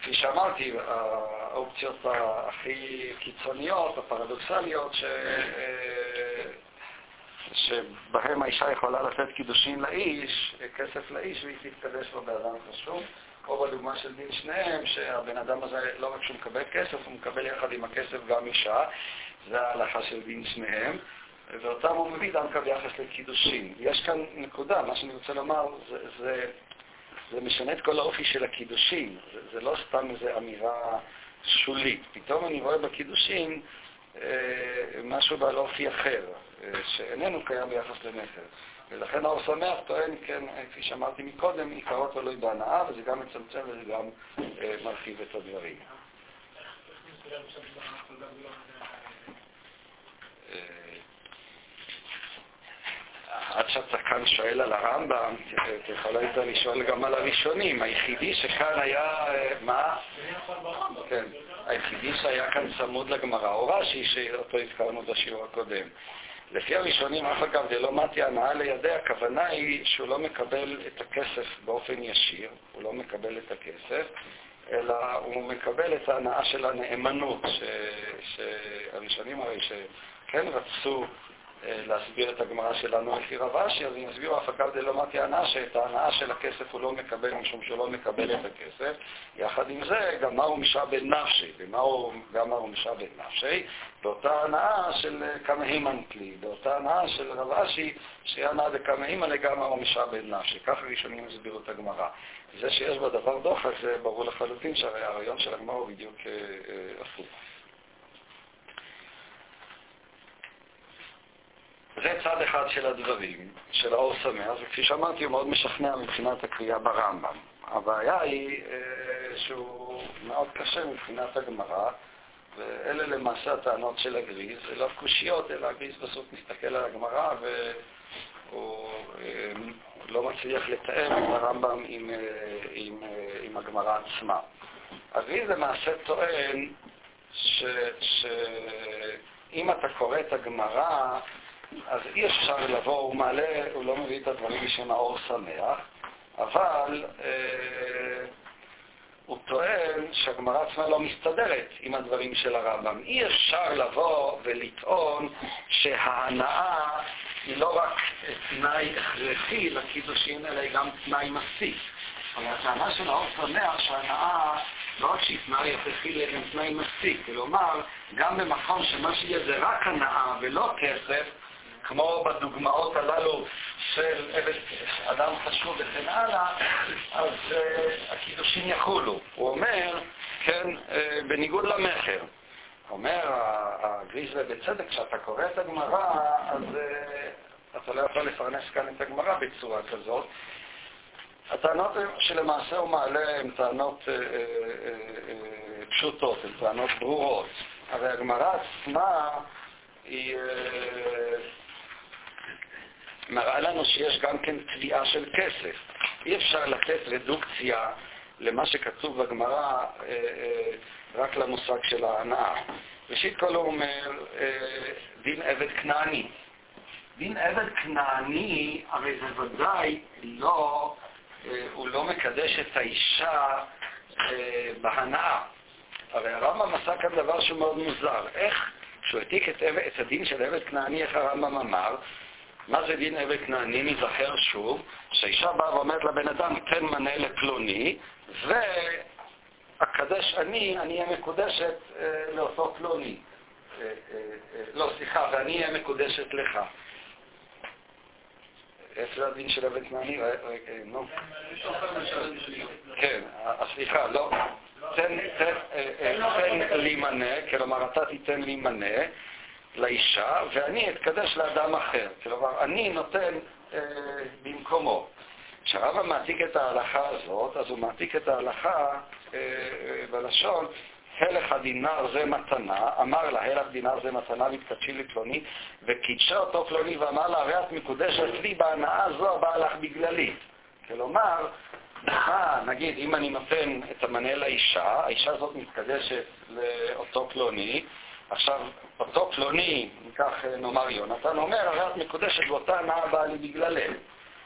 כפי שאמרתי, האופציות הכי קיצוניות, הפרדוקסליות, ש... אה, שבהם האישה יכולה לתת קידושין לאיש, כסף לאיש, והיא תתקדש לו באדם חשוב. או בדוגמה של דין שניהם, שהבן אדם הזה, לא רק שהוא מקבל כסף, הוא מקבל יחד עם הכסף גם אישה. זה ההלכה של דין שניהם. ואותם הוא מביא דווקא ביחס לקידושין. יש כאן נקודה, מה שאני רוצה לומר, זה, זה זה משנה את כל האופי של הקידושין, זה, זה לא סתם איזו אמירה שולית. פתאום אני רואה בקידושין אה, משהו בעל אופי אחר, אה, שאיננו קיים ביחס למכר. ולכן האור שמח טוען, כן, כפי שאמרתי מקודם, עיקרו תלוי בהנאה, וזה גם מצמצם וזה גם אה, מרחיב את הדברים. אה, עד כאן שואל על הרמב"ם, יכול היית לשאול גם על הראשונים. היחידי שכאן היה, אה, מה? כן, היחידי שהיה כאן צמוד לגמרא, או רש"י, שאותו הזכרנו בשיעור הקודם. לפי הראשונים, אף אגב דלא מתי הנאה לידי, הכוונה היא שהוא לא מקבל את הכסף באופן ישיר, הוא לא מקבל את הכסף, אלא הוא מקבל את ההנאה של הנאמנות, שהראשונים הרי שכן רצו אה, להסביר את הגמרא שלנו רב אשי, אז הם יסבירו אף אגב דלא מתי הנאה, שאת ההנאה של הכסף הוא לא מקבל משום שהוא לא מקבל את הכסף. יחד עם זה, גם מהו משעבד נפשי, וגם מהו משעבד נפשי, באותה הנאה של קמהימן כלי, באותה הנאה של רב אשי, שהיא הנאה דקמהימן לגמרי הוא משעבד נפשי. ככה ראשונים הסבירו את הגמרא. זה שיש בדבר דוחק זה ברור לחלוטין שהרי הרעיון של הגמרא הוא בדיוק אה, אה, הפוך. זה צד אחד של הדברים, של האור שמח, וכפי שאמרתי, הוא מאוד משכנע מבחינת הקריאה ברמב"ם. הבעיה היא אה, שהוא מאוד קשה מבחינת הגמרא, ואלה למעשה הטענות של הגריז, זה לא קושיות, אלא הגריז בסוף מסתכל על הגמרא והוא אה, לא מצליח לתאם את הרמב"ם עם, אה, עם, עם הגמרא עצמה. הגריז למעשה טוען שאם אתה קורא את הגמרא, אז אי אפשר לבוא, הוא מעלה, הוא לא מביא את הדברים בשם האור שמח, אבל אה, הוא טוען שהגמרא עצמה לא מסתדרת עם הדברים של הרמב"ם. אי אפשר לבוא ולטעון שההנאה היא לא רק תנאי הכרחי לקידושין, אלא היא גם תנאי מספיק. אבל הטענה של האור שמח שההנאה לא רק שהיא תנאי הכרחי, אלא גם תנאי מספיק. כלומר, גם במקום שמה שיהיה זה רק הנאה ולא כסף, כמו בדוגמאות הללו של אדם חשוב וכן הלאה, אז uh, הקידושים יחולו. הוא אומר, כן, uh, בניגוד למכר. אומר הגריזלה בצדק, כשאתה קורא את הגמרא, אז uh, אתה לא יכול לפרנס כאן את הגמרא בצורה כזאת. הטענות שלמעשה הוא מעלה הן טענות uh, uh, uh, פשוטות, הן טענות ברורות. הרי הגמרא עצמה היא... מראה לנו שיש גם כן תביעה של כסף. אי אפשר לתת רדוקציה למה שכתוב בגמרא אה, אה, רק למושג של ההנאה. ראשית כל הוא אומר, אה, דין עבד כנעני. דין עבד כנעני, הרי זה ודאי לא, הוא לא מקדש את האישה בהנאה. הרי הרמב"ם עשה כאן דבר שהוא מאוד מוזר. איך, כשהוא העתיק את, את הדין של עבד כנעני, איך הרמב"ם אמר? מה זה דין עבד כנעני? נזכר שוב, שהאישה באה ואומרת לבן אדם, תן מנה לפלוני, ואקדש אני, אני אהיה מקודשת אה, לאותו פלוני. אה, אה, אה, לא, סליחה, ואני אהיה מקודשת לך. איפה הדין של עבד כנעני? אה, אה, נו. כן, סליחה, לא. תן לי מנה, כלומר אתה תיתן לי מנה, לאישה, ואני אתקדש לאדם אחר. כלומר, אני נותן אה, במקומו. כשהרמב"ם מעתיק את ההלכה הזאת, אז הוא מעתיק את ההלכה אה, אה, בלשון, הלך הדינר זה מתנה, אמר לה, הלך דינר זה מתנה והתקדשי לפלוני, וקידשה אותו פלוני ואמר לה, הרי את מקודשת לי בהנאה זו הבאה לך בגללי. כלומר, אה, נגיד, אם אני נותן את המנה לאישה, האישה הזאת מתקדשת לאותו פלוני, עכשיו, אותו פלוני, ניקח אה, נאמר יונתן, אומר, הרי את מקודשת באותה הנאה באה לי בגללך.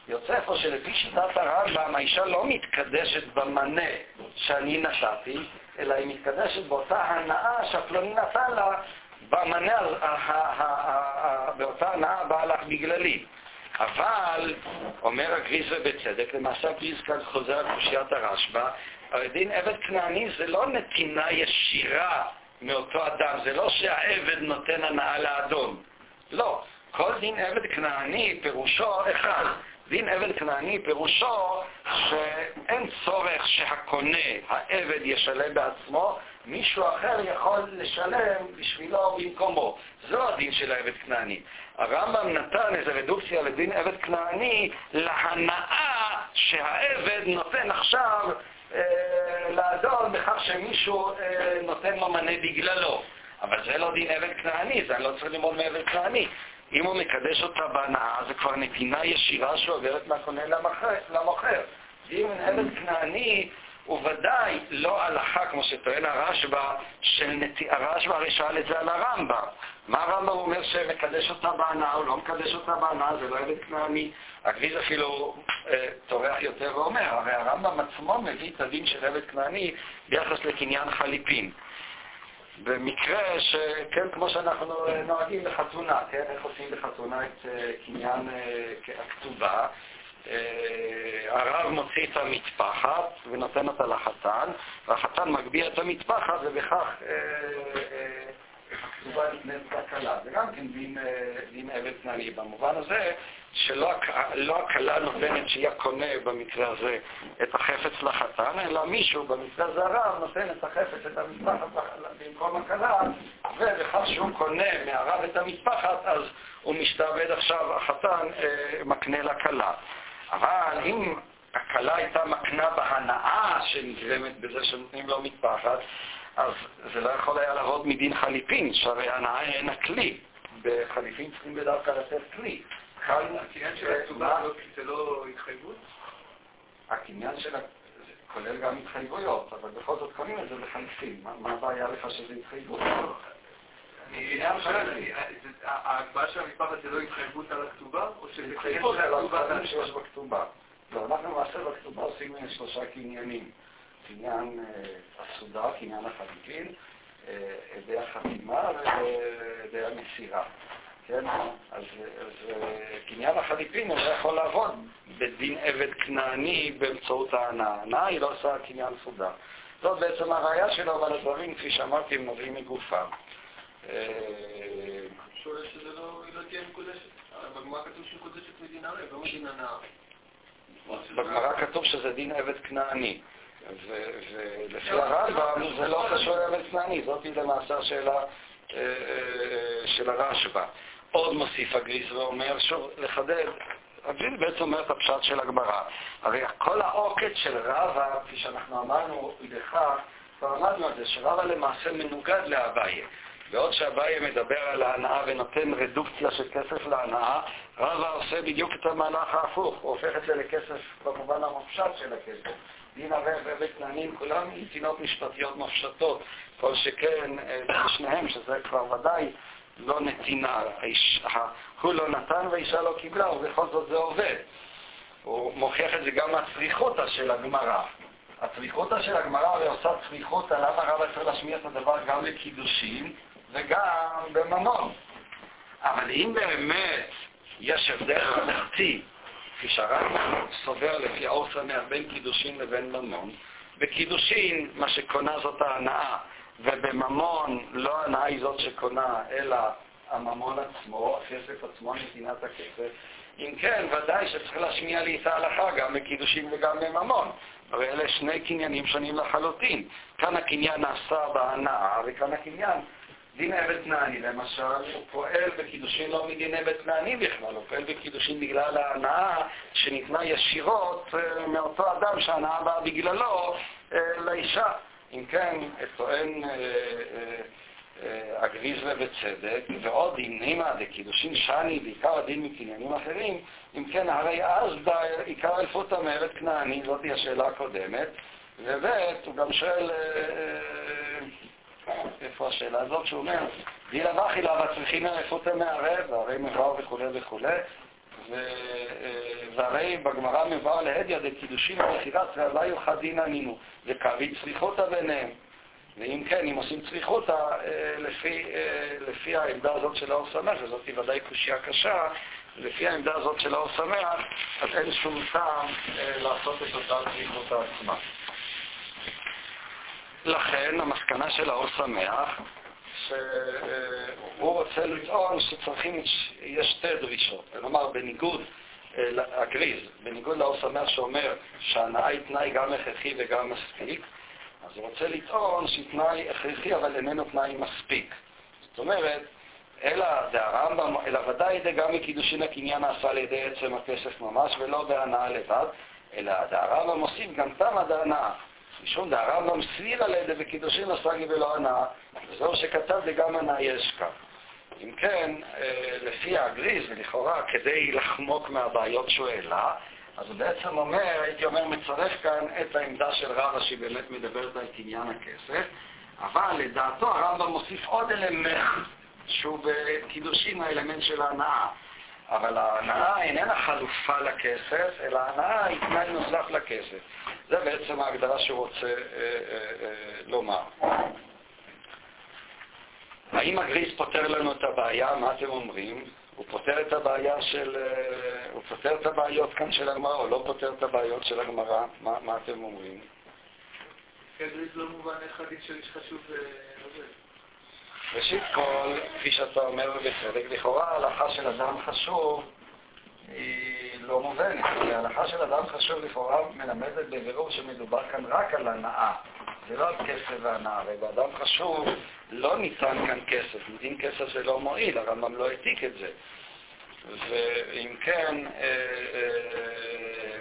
יוצא פה שלפי שיטת הרמב"ם, האישה לא מתקדשת במנה שאני נתתי, אלא היא מתקדשת באותה הנאה שהפלוני נתן לה, במנה, באותה הנאה באה לך בגללי. אבל, אומר הגריז ובצדק, למעשה הגריז כאן חוזר על קושיית הרשב"א, הרי דין עבד כנעני זה לא נתינה ישירה מאותו אדם. זה לא שהעבד נותן הנאה לאדון. לא. כל דין עבד כנעני פירושו אחד, דין עבד כנעני פירושו שאין צורך שהקונה, העבד, ישלם בעצמו, מישהו אחר יכול לשלם בשבילו במקומו. זו הדין של העבד כנעני. הרמב"ם נתן איזו רדוקציה לדין עבד כנעני להנאה שהעבד נותן עכשיו לאדון בכך שמישהו אה, נותן לו מנה בגללו. אבל זה לא דין עבד כנעני, זה אני לא צריך ללמוד מעבד כנעני. אם הוא מקדש אותה בהנאה, זה כבר נתינה ישירה שעוברת מהקונה למוכר. ואם עבד כנעני, הוא ודאי לא הלכה, כמו שטוען הרשב"א. הרשב"א הרי שאל את זה על הרמב"ם. מה הרמב"ם אומר שמקדש אותה בהנאה, הוא לא מקדש אותה בהנאה, זה לא עבד כנעני. הגביז אפילו אה, טורח יותר ואומר, הרי הרמב"ם עצמו מביא את הדין של עבד כנעני ביחס לקניין חליפין. במקרה שכן, כמו שאנחנו נוהגים בחתונה, כן, איך עושים בחתונה את אה, קניין הכתובה, אה, הרב מוציא את המטפחת ונותן אותה לחתן, והחתן מגביה את המטפחת ובכך הכתובה נכנסת לכלה. זה גם כן דין, דין עבד כנעני במובן הזה שלא לא הכלה נותנת שהיא הקונה במקרה הזה את החפץ לחתן, אלא מישהו, במקרה הזה הרב, נותן את החפץ, את המטפחת במקום הכלה, ובכך שהוא קונה מהרב את המטפחת, אז הוא משתעבד עכשיו, החתן אה, מקנה לכלה. אבל אם הכלה הייתה מקנה בהנאה שנגרמת בזה שנותנים לו מטפחת, אז זה לא יכול היה לעבוד מדין חליפין, שהרי הנאה אין הכלי. בחליפין צריכים בדווקא לתת כלי. הקניין של הכתובה זה לא התחייבות? הקניין של כולל גם התחייבויות, אבל בכל זאת קונים את זה בחליפין. מה הבעיה לך שזה התחייבות? ההגבהה של המשפחת זה לא התחייבות על הכתובה? או שזה התחייבות על הכתובה? לא, אנחנו למעשה בכתובה עושים שלושה קניינים. קניין הסעודה, קניין החליפין, עדי החתימה ועדי המסירה. כן? אז, אז קניין החליפין לא יכול לעבוד בדין עבד כנעני באמצעות ההנאה. ההנאה היא לא עושה קניין סעודה. זאת בעצם הראייה שלו, אבל הדברים, כפי שאמרתי, הם נובעים מגופם. שואל שזה לא, היא לא תהיה מקודשת. בגמרא כתוב שהיא מקודשת מדינה ערב, לא מדינה נער. בגמרא כתוב שזה דין עבד כנעני. ולפי הרמב"ם זה לא קשור לעבד כנעני, זאת למעשה השאלה אה, אה, של הרשב"א. עוד מוסיף הגריס ואומר, שוב, לחדד, הגריס בעצם אומר את הפשט של הגמרא. הרי כל העוקץ של רבא, כפי שאנחנו אמרנו, בכך, כבר למדנו על זה, שרבא למעשה מנוגד לאביי. בעוד שאביי מדבר על ההנאה ונותן רדוקציה של כסף להנאה, רבא עושה בדיוק את המהלך ההפוך, הוא הופך את זה לכסף במובן המופשט של הכסף. דין ערב ובית כנענים, כולם נתינות משפטיות מופשטות, כל שכן לשניהם, שזה כבר ודאי לא נתינה. הוא לא נתן והאישה לא קיבלה, ובכל זאת זה עובד. הוא מוכיח את זה גם מהצריכותא של הגמרא. הצריכותא של הגמרא הרי עושה צריכותא למה רבא צריך להשמיע את הדבר גם לקידושים וגם בממון. אבל אם באמת יש הבדל ממלכתי, כפי שהרמב"ם סובר לפי האור שמח בין קידושין לבין ממון, בקידושין מה שקונה זאת ההנאה, ובממון לא ההנאה היא זאת שקונה, אלא הממון עצמו, הכסף עצמו, נתינת הכסף. אם כן, ודאי שצריך להשמיע לי את ההלכה גם בקידושין וגם בממון. הרי אלה שני קניינים שונים לחלוטין. כאן הקניין נעשה בהנאה, וכאן הקניין דין עבד כנעני, למשל, הוא פועל בקידושין לא מדין עבד כנעני בכלל, הוא פועל בקידושין בגלל ההנאה שניתנה ישירות אה, מאותו אדם שההנאה באה בגללו אה, לאישה. אם כן, טוען הגריז אה, ובצדק, ועוד אם נימה דקידושין שני, בעיקר הדין מקניינים אחרים, אם כן, הרי אז בעיקר אלפותא מעבד כנעני, זאת השאלה הקודמת, וב' הוא גם שואל איפה השאלה הזאת? שהוא אומר, דילה ואכילה והצריכין הרפותא מערב, והרי מבואר וכו' וכו', והרי בגמרא מבואר להדיא דקידושין ומכירת לא יוכל דינא נינו, וקרעי צריכותא ביניהם. ואם כן, אם עושים צריכותא, לפי, לפי העמדה הזאת של האור שמח, וזאת היא ודאי קושייה קשה, לפי העמדה הזאת של האור שמח, אז אין שום טעם לעשות את אותה צריכותא עצמה. לכן המסקנה של האור שמח, שהוא רוצה לטעון שצריכים, יש שתי דרישות. כלומר, בניגוד הגריז, בניגוד לאור שמח שאומר שהנאה היא תנאי גם הכרחי וגם מספיק, אז הוא רוצה לטעון שהיא תנאי הכרחי אבל איננו תנאי מספיק. זאת אומרת, אלא דהרמב"ם, אלא ודאי דגם מקידושין הקניין נעשה על ידי עצם הכסף ממש ולא בהנאה לבד, אלא דהרמב"ם מוסיף גם תמה דהנאה. משום דהרמב"ם סבירה לידי בקידושין עשגי ולא הנאה, וזהו שכתב דגם הנאה יש כאן. אם כן, אה, לפי הגריז, ולכאורה כדי לחמוק מהבעיות שהוא העלה, אז הוא בעצם אומר, הייתי אומר, מצרף כאן את העמדה של רבא שהיא באמת מדברת על קניין הכסף, אבל לדעתו הרמב"ם מוסיף עוד אלמנט שהוא בקידושין האלמנט של ההנאה. אבל ההנאה איננה חלופה לכסף, אלא ההנאה היא תנאי נוסף לכסף. זה בעצם ההגדרה שהוא רוצה אה, אה, אה, לומר. האם הגריס פותר לנו את הבעיה? מה אתם אומרים? הוא פותר את הבעיה של... אה, הוא פותר את הבעיות כאן של הגמרא, או לא פותר את הבעיות של הגמרא? מה, מה אתם אומרים? הגריס לא מובן איך חדיש של איש חשוב אה, ראשית כל, כפי שאתה אומר בצדק, לכאורה ההלכה של אדם חשוב היא לא מובנת, כי ההלכה של אדם חשוב לכאורה מלמדת בבירור שמדובר כאן רק על הנאה, זה לא על כסף והנאה, הרי באדם חשוב לא ניתן כאן כסף, ניתן כסף זה לא מועיל, הרמב"ם לא העתיק את זה. ואם כן, אה, אה,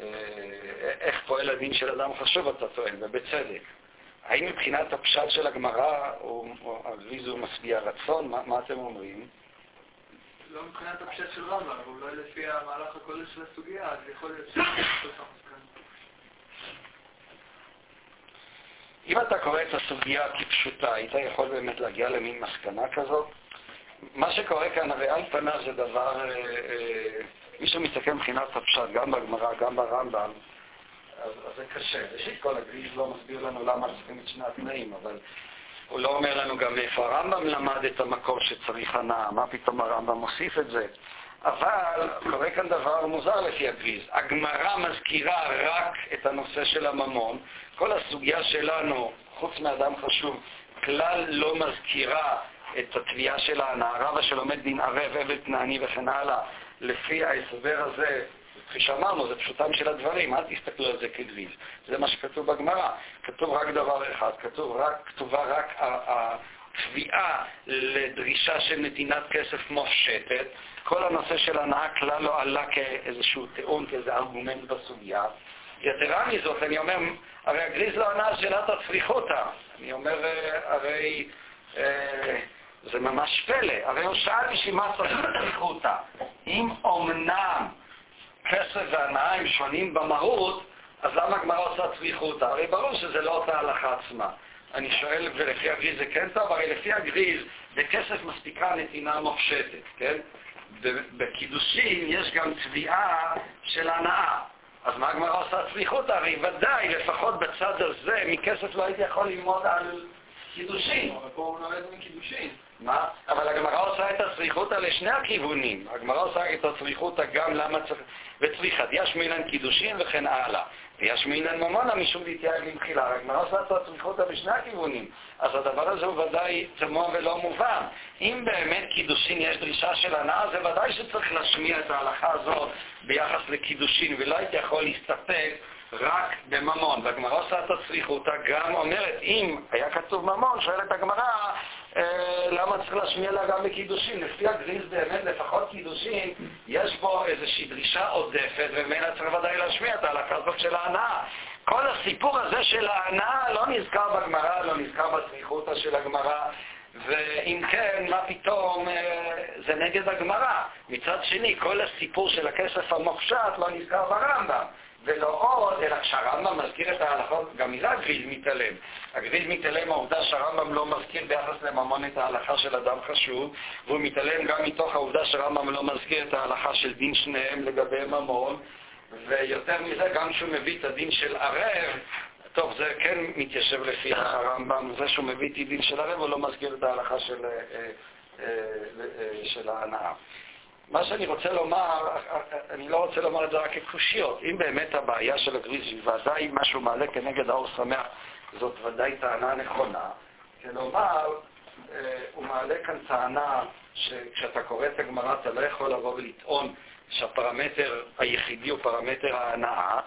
אה, איך פועל הדין של אדם חשוב, אתה טוען, ובצדק. האם מבחינת הפשט של הגמרא, או הוא משביע רצון? מה, מה אתם אומרים? לא מבחינת הפשט של רמב"ם, אולי לפי המהלך הכולל של הסוגיה, אז יכול להיות שזה אם אתה קורא את הסוגיה כפשוטה, היית יכול באמת להגיע למין מסקנה כזאת? מה שקורה כאן, הרי על פניו זה דבר, אה, אה, מי שמסתכל מבחינת הפשט, גם בגמרא, גם ברמב"ם, אז, אז זה קשה. ראשית כל, הגריז לא מסביר לנו למה צריכים את שני התנאים, אבל הוא לא אומר לנו גם איפה הרמב"ם למד את המקור שצריך הנאה, מה פתאום הרמב"ם מוסיף את זה? אבל קורה כאן דבר מוזר לפי הגריז. הגמרא מזכירה רק את הנושא של הממון. כל הסוגיה שלנו, חוץ מאדם חשוב, כלל לא מזכירה את התביעה של ההנאה. רבא שלומד דין ערב, עבד תנעני וכן הלאה. לפי ההסבר הזה, כפי שאמרנו, זה פשוטם של הדברים, אל תסתכלו על זה כגריז. זה מה שכתוב בגמרא. כתוב רק דבר אחד, כתוב רק, כתובה רק התביעה לדרישה של נתינת כסף מופשטת. כל הנושא של הנאה כלל לא עלה כאיזשהו טיעון, כאיזה ארגומנט בסוגיה. יתרה מזאת, אני אומר, הרי הגריז לא ענה על שאלת הצריכותא. אני אומר, אה, הרי אה, זה ממש פלא. הרי הוא שאל בשביל מה צריך הצריכותא. אם אומנם כסף והנאה הם שונים במהות, אז למה הגמרא עושה צריכותא? הרי ברור שזה לא אותה הלכה עצמה. אני שואל, ולפי הגריז זה כן טוב? הרי לפי הגריז, בכסף מספיקה נתינה מופשטת, כן? בקידושין יש גם תביעה של הנאה. אז מה הגמרא עושה צליחות? הרי ודאי, לפחות בצד הזה, מכסף לא הייתי יכול ללמוד על קידושין. אבל פה הוא לומד מקידושין. מה? אבל הגמרא עושה את הצריכותא לשני הכיוונים. הגמרא עושה את הצריכותא גם למה צריך... וצריכת יש מינן קידושין וכן הלאה. ויש מינן ממונה משום להתייעל למחילה. הגמרא עושה את הצריכותא בשני הכיוונים. אז הדבר הזה הוא ודאי תמוה ולא מובן. אם באמת קידושין יש דרישה של הנאה, זה ודאי שצריך להשמיע את ההלכה הזאת ביחס לקידושין, ולא הייתי יכול להסתפק רק בממון. והגמרא עושה את הצריכותא גם אומרת, אם היה כתוב ממון, שואלת הגמרא, למה צריך להשמיע לה גם בקידושין? לפי הגריז באמת, לפחות קידושין, יש בו איזושהי דרישה עודפת, וממילא צריך ודאי להשמיע את ההלכה הזאת של ההנאה. כל הסיפור הזה של ההנאה לא נזכר בגמרא, לא נזכר בצריכותא של הגמרא, ואם כן, מה פתאום אה, זה נגד הגמרא. מצד שני, כל הסיפור של הכסף המופשט לא נזכר ברמב"ם. ולא עוד, אלא כשהרמב"ם מזכיר את ההלכות, גם מזה הגריז מתעלם. הגריז מתעלם מהעובדה שהרמב"ם לא מזכיר ביחס לממון את ההלכה של אדם חשוב, והוא מתעלם גם מתוך העובדה שהרמב"ם לא מזכיר את ההלכה של דין שניהם לגבי ממון, ויותר מזה, גם כשהוא מביא את הדין של ערב, טוב, זה כן מתיישב לפי הרמב"ם, זה שהוא מביא את הדין של ערב, הוא לא מזכיר את ההלכה של, אה, אה, אה, של ההנאה. מה שאני רוצה לומר, אני לא רוצה לומר את זה רק כקושיות. אם באמת הבעיה של הגריז היא ודאי משהו מעלה כנגד האור שמח, זאת ודאי טענה נכונה. כלומר, הוא מעלה כאן טענה שכשאתה קורא את הגמרא אתה לא יכול לבוא ולטעון שהפרמטר היחידי הוא פרמטר ההנאה.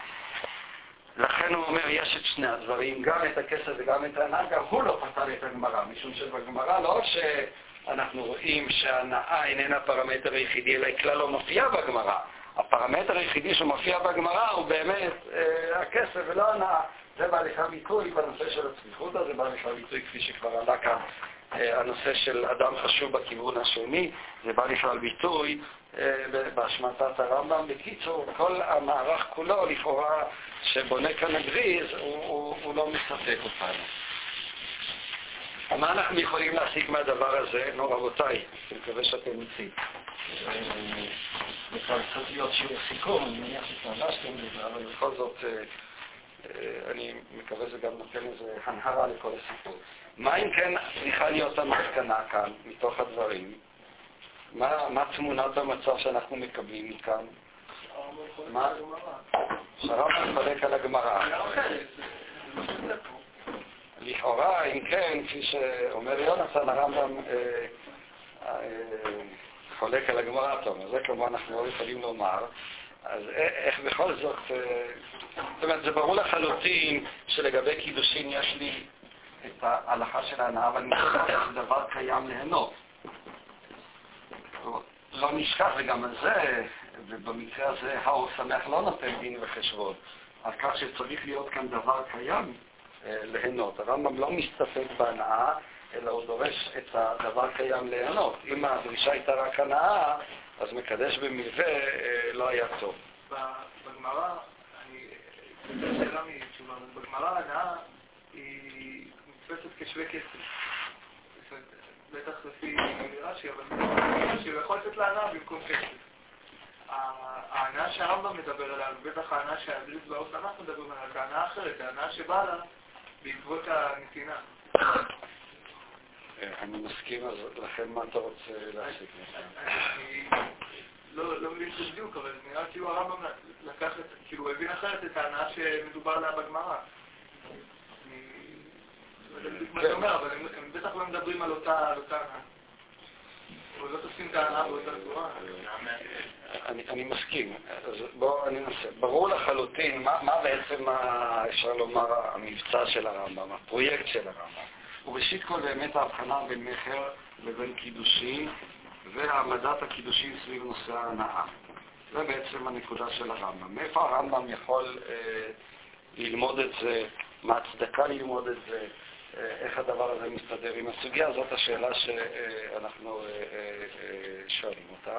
לכן הוא אומר, יש את שני הדברים, גם את הכסף וגם את ההנאה, גם הוא לא פתר את הגמרא, משום שבגמרא לא שאנחנו רואים שההנאה איננה הפרמטר היחידי, אלא היא כלל לא מופיעה בגמרא. הפרמטר היחידי שמופיע בגמרא הוא באמת אה, הכסף ולא ההנאה. זה בא לך ביטוי בנושא של הצמיחות הזה, בא לך ביטוי כפי שכבר עלה כאן, אה, הנושא של אדם חשוב בכיוון השני, זה בא לך ביטוי אה, בהשמטת הרמב"ם. בקיצור, כל המערך כולו, לכאורה, שבונה כאן הגריז, הוא, הוא, הוא לא מספק אותנו. מה אנחנו יכולים להסיק מהדבר הזה? נו, רבותיי, אני מקווה שאתם איתי. בכלל צריך להיות שיעור סיכום, אני מניח שתרגשתם בזה, אבל בכל זאת, אה, אה, אני מקווה שזה גם נותן איזו הנהרה לכל הסיפור. מה אם כן צריכה להיות המסקנה כאן, מתוך הדברים? מה, מה תמונת המצב שאנחנו מקבלים מכאן? מה? שהרמב"ם חולק על הגמרא. לכאורה, אם כן, כפי שאומר יונתן, הרמב"ם אה, אה, חולק על הגמרא, אתה אומר, זה כמובן אנחנו לא יכולים לומר. אז איך בכל זאת, אה, זאת אומרת, זה ברור לחלוטין שלגבי קידושין יש לי את ההלכה של ההנאה, אבל נשכח שזה דבר קיים ליהנות. לא נשכח, וגם על זה, ובמקרה הזה האור שמח לא נותן דין וחשבון, על כך שצריך להיות כאן דבר קיים ליהנות. הרמב"ם לא מסתפק בהנאה, אלא הוא דורש את הדבר קיים ליהנות. אם הדרישה הייתה רק הנאה, אז מקדש במלווה אה, לא היה טוב. בגמרא, שאלה מתשובה, בגמרא הנאה היא נתפסת כשווה כסף. בטח לפי רש"י, אבל רש"י הוא יכול לתת להנאה במקום כסף. ההנאה שהרמב"ם מדבר עליה, ובטח ההנאה שהדריס והאוס אנחנו מדברים עליה, זה הנאה אחרת, ההנאה שבאה לה בעקבות הנתינה. אני מסכים, אז לכן מה אתה רוצה להסיק לא, לא מבין את זה בדיוק, אבל נראה כאילו הרמב"ם לקח את, כאילו הוא הבין אחרת את ההנאה שמדובר עליה בגמרא. אני לא יודע בדיוק מה אתה אומר, אבל הם בטח לא מדברים על אותה הנאה. לא אני מסכים. אז בואו אני אנסה. ברור לחלוטין מה בעצם, אפשר לומר, המבצע של הרמב"ם, הפרויקט של הרמב"ם. וראשית כל באמת ההבחנה בין מכר לבין קידושין והעמדת הקידושין סביב נושא ההנאה. זה בעצם הנקודה של הרמב"ם. מאיפה הרמב"ם יכול אה, ללמוד את זה, מה הצדקה ללמוד את זה, איך הדבר הזה מסתדר עם הסוגיה, זאת השאלה שאנחנו אה, אה, שואלים אותה.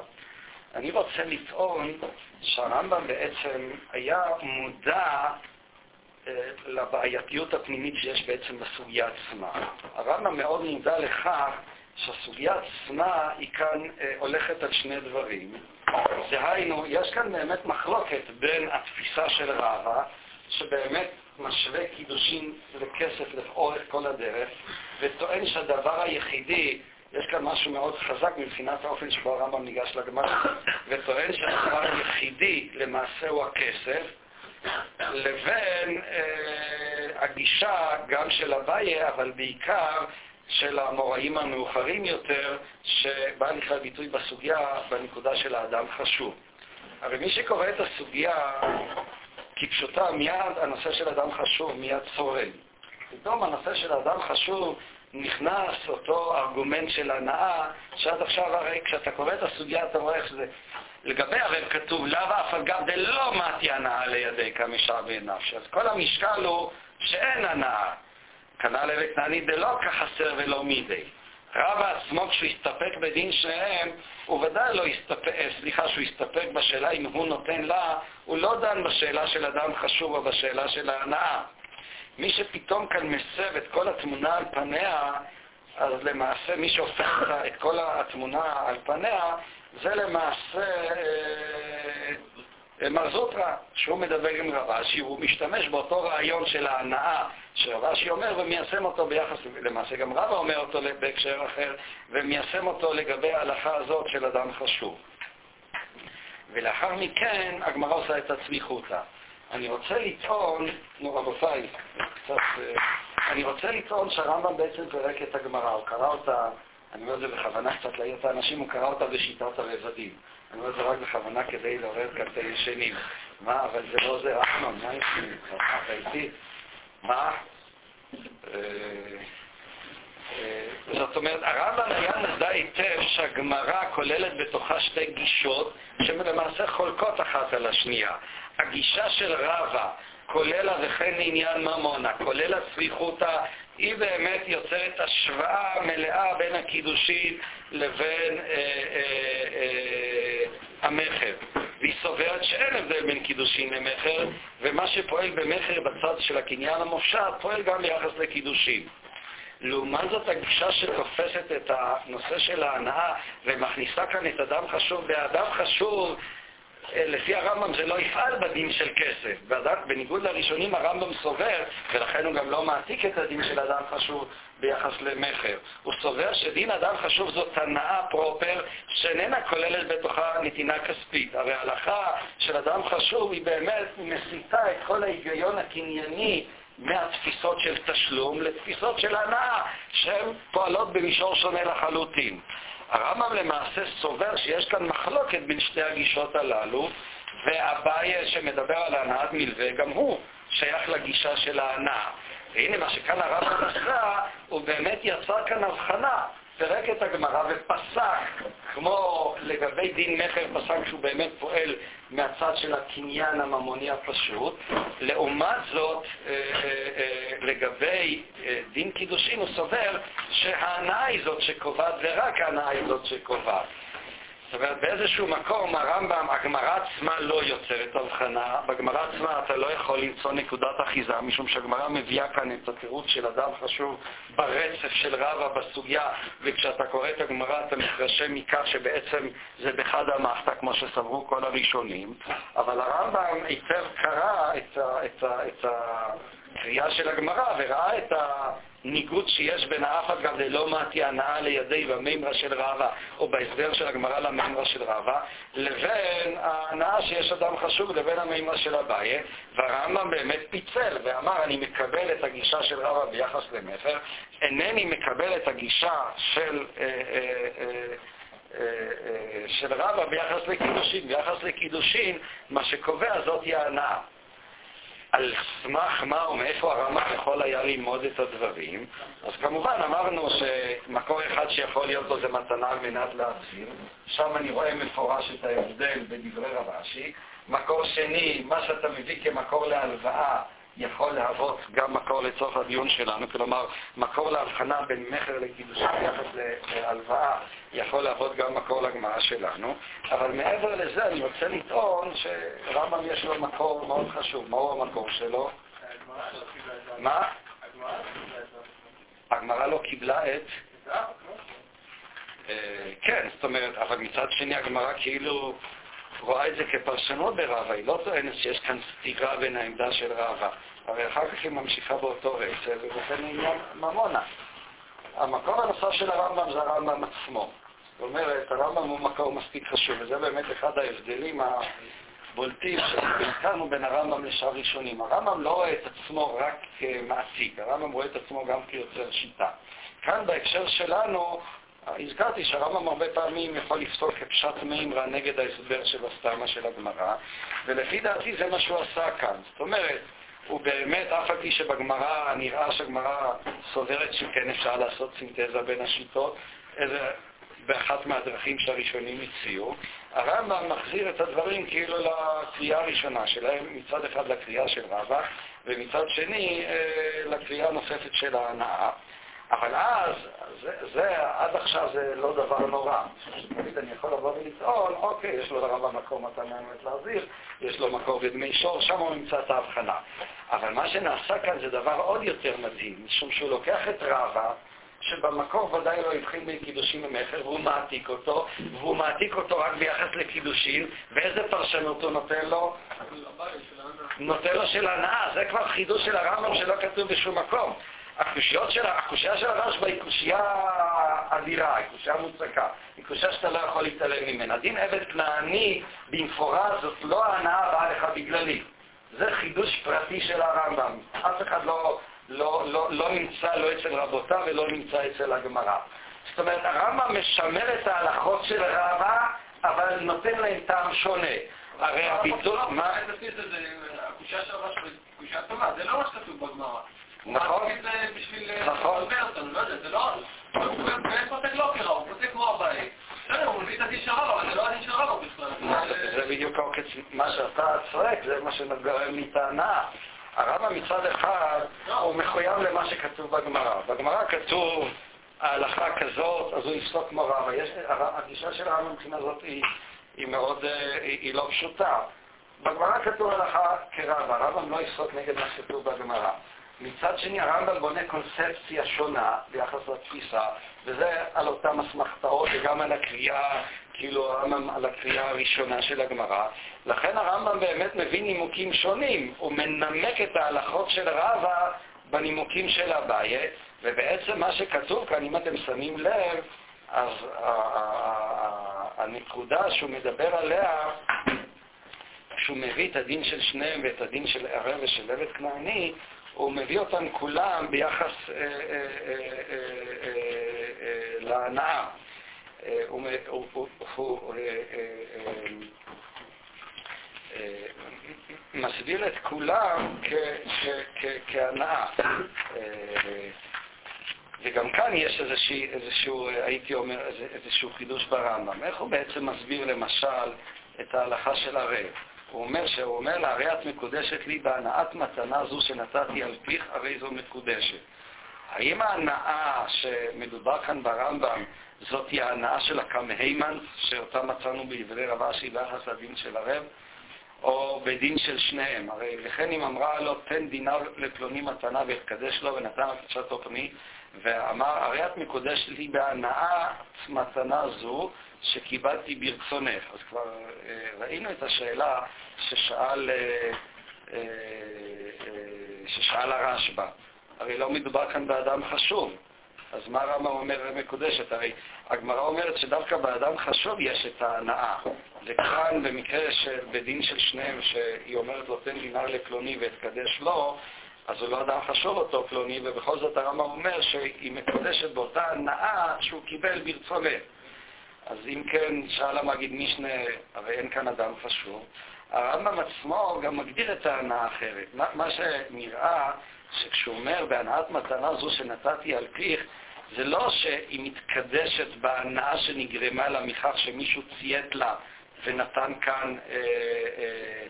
אני רוצה לטעון שהרמב"ם בעצם היה מודע לבעייתיות הפנימית שיש בעצם בסוגיה עצמה. הרמב"ם מאוד מודע לכך שהסוגיה עצמה היא כאן הולכת על שני דברים. דהיינו, יש כאן באמת מחלוקת בין התפיסה של רבא, שבאמת משווה קידושין לכסף לאורך כל הדרך, וטוען שהדבר היחידי, יש כאן משהו מאוד חזק מבחינת האופן שבו הרמב"ם ניגש לגמרא, וטוען שהדבר היחידי למעשה הוא הכסף, לבין אה, הגישה גם של אביי, אבל בעיקר של המוראים המאוחרים יותר, שבא לכלל ביטוי בסוגיה בנקודה של האדם חשוב. הרי מי שקורא את הסוגיה כפשוטה, מיד הנושא של אדם חשוב מיד צורם. פתאום הנושא של אדם חשוב נכנס אותו ארגומנט של הנאה, שעד עכשיו הרי כשאתה קורא את הסוגיה אתה רואה איך זה... לגבי הרי כתוב לאו אף אגב דלא מתי הנאה לידי כמשאבי נפש. אז כל המשקל הוא שאין הנאה. כנ"ל וקנני דלא כחסר ולא מידי. רבא עצמו, כשהוא הסתפק בדין שניהם, הוא ודאי לא הסתפק, אה, סליחה, שהוא הסתפק בשאלה אם הוא נותן לה, הוא לא דן בשאלה של אדם חשוב או בשאלה של ההנאה. מי שפתאום כאן מסב את כל התמונה על פניה, אז למעשה מי שהופך את כל התמונה על פניה, זה למעשה מר זוטרא, שהוא מדבר עם רבשי, הוא משתמש באותו רעיון של ההנאה שרבשי אומר ומיישם אותו ביחס, למעשה גם רבא אומר אותו בהקשר אחר, ומיישם אותו לגבי ההלכה הזאת של אדם חשוב. ולאחר מכן הגמרא עושה את הצמיחותא. אני רוצה לטעון, נו רבותיי, קצת, אה, אני רוצה לטעון שהרמב"ם בעצם פירק את הגמרא, הוא קרא אותה אני אומר את זה בכוונה קצת להעיר את האנשים, הוא קרא אותה בשיטת הרבדים. אני אומר את זה רק בכוונה כדי לעורר כאן את הישנים. מה, אבל זה לא זה רחמן, מה יש לי? אתה איתי? מה? אה, אה, זאת אומרת, הרמב"ם היה מודע היטב שהגמרא כוללת בתוכה שתי גישות שלמעשה חולקות אחת על השנייה. הגישה של רבא, כולל וכן עניין ממונה, כולל הצריכותא, היא באמת יוצרת השוואה מלאה בין הקידושין לבין אה, אה, אה, המכר. והיא סוברת שאין הבדל בין קידושין למכר, ומה שפועל במכר בצד של הקניין המופשט פועל גם ביחס לקידושין. לעומת זאת הגישה שתופסת את הנושא של ההנאה ומכניסה כאן את אדם חשוב באדם חשוב לפי הרמב"ם זה לא יפעל בדין של כסף. בניגוד לראשונים הרמב"ם סובר, ולכן הוא גם לא מעתיק את הדין של אדם חשוב ביחס למכר. הוא סובר שדין אדם חשוב זאת הנאה פרופר שאיננה כוללת בתוכה נתינה כספית. הרי ההלכה של אדם חשוב היא באמת מסיטה את כל ההיגיון הקנייני מהתפיסות של תשלום לתפיסות של הנאה, שהן פועלות במישור שונה לחלוטין. הרמב"ם למעשה סובר שיש כאן מחלוקת בין שתי הגישות הללו, והבעיה שמדבר על הנעת מלווה, גם הוא שייך לגישה של ההנאה. והנה מה שכאן הרמב"ם עשה, הוא באמת יצר כאן הבחנה פירק את הגמרא ופסק, כמו לגבי דין מכר פסק שהוא באמת פועל מהצד של הקניין הממוני הפשוט. לעומת זאת, אה, אה, אה, לגבי דין קידושין הוא סובר שההנאה היא זאת שקובעת ורק ההנאה היא זאת שקובעת. זאת אומרת, באיזשהו מקום הרמב"ם, הגמרא עצמה לא יוצרת הבחנה. בגמרא עצמה אתה לא יכול למצוא נקודת אחיזה, משום שהגמרא מביאה כאן את התירוץ של אדם חשוב ברצף של רבא בסוגיה, וכשאתה קורא את הגמרא אתה מתרשם מכך שבעצם זה בחד המחתא, כמו שסברו כל הראשונים. אבל הרמב"ם היטב קרא את, ה, את, ה, את הקריאה של הגמרא וראה את ה... ניגוד שיש בין האף אגב דלא מתי הנאה לידי במימרה של רבא, או בהסבר של הגמרא למימרה של רבא, לבין ההנאה שיש אדם חשוב לבין המימרה של אביי, והרמב"ם באמת פיצל ואמר, אני מקבל את הגישה של רבא ביחס למכר, אינני מקבל את הגישה של... אה, אה, אה, של רבא ביחס לקידושין. ביחס לקידושין, מה שקובע זאת היא ההנאה. על סמך מה ומאיפה הרמ"ח יכול היה ללמוד את הדברים, אז כמובן אמרנו שמקור אחד שיכול להיות לו זה מתנה על מנת להציל, שם אני רואה מפורש את ההבדל בדברי רבשי. מקור שני, מה שאתה מביא כמקור להלוואה, יכול להוות גם מקור לצורך הדיון שלנו, כלומר, מקור להבחנה בין מכר לקידושים ביחס להלוואה יכול להוות גם מקור לגמרא שלנו, אבל מעבר לזה אני רוצה לטעון שרמב"ם יש לו מקור מאוד חשוב. מהו המקור שלו? מה? הגמרא לא קיבלה את... אה, כן, זאת אומרת, אבל מצד שני הגמרא כאילו רואה את זה כפרשנות ברבא, היא לא טוענת שיש כאן סתירה בין העמדה של רבא, הרי אחר כך היא ממשיכה באותו רצף, ובכן עניין ממונה. המקור הנוסף של הרמב"ם זה הרמב"ם עצמו. זאת אומרת, הרמב"ם הוא מקור מספיק חשוב, וזה באמת אחד ההבדלים הבולטים שבין ובין הרמב"ם לשאר ראשונים. הרמב"ם לא רואה את עצמו רק כמעסיק, הרמב"ם רואה את עצמו גם כיוצר שיטה. כאן בהקשר שלנו, הזכרתי שהרמב"ם הרבה פעמים יכול לפסול כפשט מימרא נגד ההסבר של הסתמה של הגמרא, ולפי דעתי זה מה שהוא עשה כאן. זאת אומרת, הוא באמת, אף על פי שבגמרא נראה שהגמרא סוברת שכן אפשר לעשות סינתזה בין השיטות, איזה, באחת מהדרכים שהראשונים הציעו, הרמב"ם מחזיר את הדברים כאילו לקריאה הראשונה שלהם, מצד אחד לקריאה של רבא, ומצד שני אה, לקריאה הנוספת של ההנאה. אבל אז, זה, זה, עד עכשיו זה לא דבר נורא. תמיד אני יכול לבוא ולטעון, אוקיי, יש לו לרב המקור מתנה אמת להזהיר, יש לו מקור בדמי שור, שם הוא נמצא את ההבחנה. אבל מה שנעשה כאן זה דבר עוד יותר מדהים, משום שהוא לוקח את רבא, שבמקור ודאי לא הבחין בין קידושין ומכר, והוא מעתיק אותו, והוא מעתיק אותו רק ביחס לקידושין, ואיזה פרשנות הוא נותן לו? נותן לו של הנאה, זה כבר חידוש של הרמב"ם שלא כתוב בשום מקום. הקושייה של הרשב"א היא קושייה אדירה, היא קושייה מוצקה, היא קושייה שאתה לא יכול להתעלם ממנה. דין עבד כנעני במפורש זאת לא ההנאה הבאה לך בגללי. זה חידוש פרטי של הרמב"ם. אף אחד לא, לא, לא, לא נמצא לא אצל רבותיו ולא נמצא אצל הגמרא. זאת אומרת, הרמב"ם משמר את ההלכות של רבא, אבל נותן להם טעם שונה. הרי הביטול... מה? הקושייה של רבא קושייה טובה, זה לא מה שכתוב בגמרא. נכון. בשביל... נכון. לא יודע, זה לא... הוא פוסק לא הוא פוסק כמו לא בדיוק מה שאתה צועק, זה מה שמגרם לי טענה. הרמב"ם מצד אחד הוא מחויב למה שכתוב בגמרא. בגמרא כתוב ההלכה כזאת, אז הוא יפסוק כמו רבא. הגישה של הרמב"ם מבחינה זאת היא, היא מאוד, היא, היא לא פשוטה. בגמרא כתוב הלכה כרבא, הרמב"ם לא יפסוק נגד מה שכתוב בגמרא. מצד שני הרמב"ם בונה קונספציה שונה ביחס לתפיסה, וזה על אותן אסמכתאות וגם על הקריאה, כאילו הרמב"ם על הקריאה הראשונה של הגמרא. לכן הרמב"ם באמת מביא נימוקים שונים, הוא מנמק את ההלכות של רבא בנימוקים של אביי, ובעצם מה שכתוב כאן, אם אתם שמים לב, אז הנקודה שהוא מדבר עליה, כשהוא מביא את הדין של שניהם ואת הדין של ערב ושל עבד כנעני, הוא מביא אותם כולם ביחס אה, אה, אה, להנאה. הוא מסביר את כולם כהנאה. וגם כאן יש איזשהו, הייתי אומר, איזשהו חידוש ברמב"ם. איך הוא בעצם מסביר למשל את ההלכה של ערב? הוא אומר שהוא אומר לה, הרי את מקודשת לי בהנאת מתנה זו שנתתי על פיך, הרי זו מקודשת. האם ההנאה שמדובר כאן ברמב"ם זאת היא ההנאה של הקמהיימן, שאותה מצאנו בעברי רב אשי ביחס לדין של ערב, או בדין של שניהם? הרי לכן אם אמרה לו, תן דינר לפלוני מתנה והתקדש לו ונתן על קדשתו פני, ואמר, הרי את מקודשת לי בהנאה מתנה זו, שקיבלתי ברצונך. אז כבר אה, ראינו את השאלה ששאל, אה, אה, ששאל הרשב"א. הרי לא מדובר כאן באדם חשוב. אז מה רמב"ם אומר מקודשת? הרי הגמרא אומרת שדווקא באדם חשוב יש את ההנאה. וכאן במקרה של, בדין של שניהם, שהיא אומרת לו תן דינר לפלוני ואתקדש לו, אז הוא לא אדם חשוב אותו פלוני, ובכל זאת הרמב"ם אומר שהיא מקודשת באותה הנאה שהוא קיבל ברצונך. אז אם כן, שאל המגיד משנה, הרי אין כאן אדם חשוב. הרמב"ם עצמו גם מגדיר את ההנאה אחרת. מה, מה שנראה, שכשהוא אומר, בהנאת מתנה זו שנתתי על פיך, זה לא שהיא מתקדשת בהנאה שנגרמה לה מכך שמישהו ציית לה ונתן כאן אה, אה,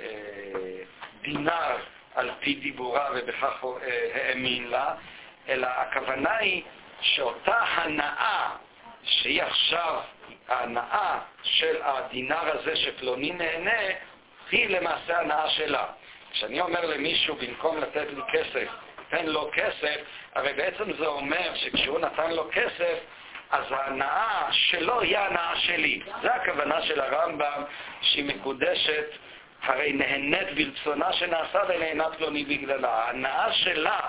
אה, דינר על פי דיבורה ובכך אה, האמין לה, אלא הכוונה היא שאותה הנאה שהיא עכשיו ההנאה של הדינר הזה שפלוני נהנה, היא למעשה הנאה שלה. כשאני אומר למישהו, במקום לתת לי כסף, תן לו כסף, הרי בעצם זה אומר שכשהוא נתן לו כסף, אז ההנאה שלו היא ההנאה שלי. זה הכוונה של הרמב"ם, שהיא מקודשת, הרי נהנית ברצונה שנעשה ונהנה פלוני בגללה. ההנאה שלה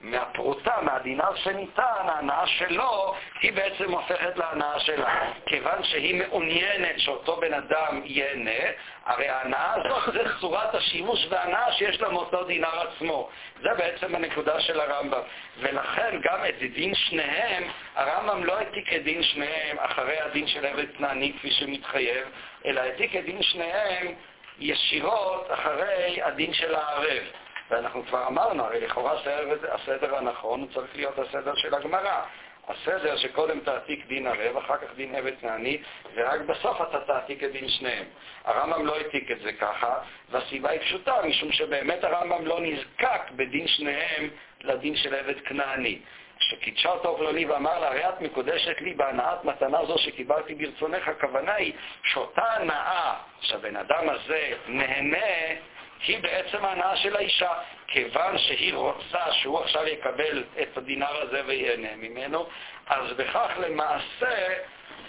מהפרוטה, מהדינר שניתן, ההנאה שלו, היא בעצם הופכת להנאה שלה. כיוון שהיא מעוניינת שאותו בן אדם ייהנה, הרי ההנאה הזאת זה צורת השימוש וההנאה שיש לה מאותו דינר עצמו. זה בעצם הנקודה של הרמב"ם. ולכן גם את דין שניהם, הרמב"ם לא העתיק את דין שניהם אחרי הדין של עבד כנעני כפי שמתחייב, אלא העתיק את דין שניהם ישירות אחרי הדין של הערב. ואנחנו כבר אמרנו, הרי לכאורה הסדר הנכון הוא צריך להיות הסדר של הגמרא. הסדר שקודם תעתיק דין ערב, אחר כך דין עבד כנעני, ורק בסוף אתה תעתיק את דין שניהם. הרמב"ם לא העתיק את זה ככה, והסיבה היא פשוטה, משום שבאמת הרמב"ם לא נזקק בדין שניהם לדין של עבד כנעני. כשקידשה אותו פלוני ואמר לה, הרי את מקודשת לי בהנאת מתנה זו שקיבלתי ברצונך, הכוונה היא שאותה הנאה שהבן אדם הזה נהנה, היא בעצם ההנאה של האישה. כיוון שהיא רוצה שהוא עכשיו יקבל את הדינר הזה וייהנה ממנו, אז בכך למעשה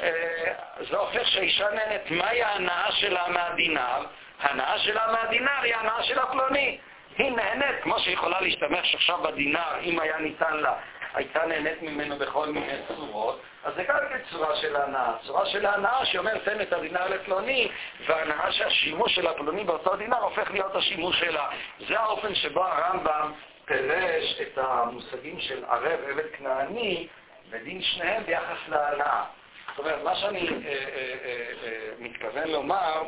אה, זה הופך שהאישה נהנית. מהי ההנאה שלה מהדינר? ההנאה שלה מהדינר היא ההנאה של הפלוני. היא נהנית, כמו שהיא יכולה להשתמש עכשיו בדינר, אם היה ניתן לה הייתה נהנית ממנו בכל מיני צורות, אז זה גם כן צורה של הנאה. צורה של הנאה שאומר תן את הדינר לפלוני, והנאה שהשימוש של הפלוני באותו דינר הופך להיות השימוש שלה. זה האופן שבו הרמב"ם פירש את המושגים של ערב עבד כנעני ודין שניהם ביחס להנאה. זאת אומרת, מה שאני אה, אה, אה, אה, מתכוון לומר,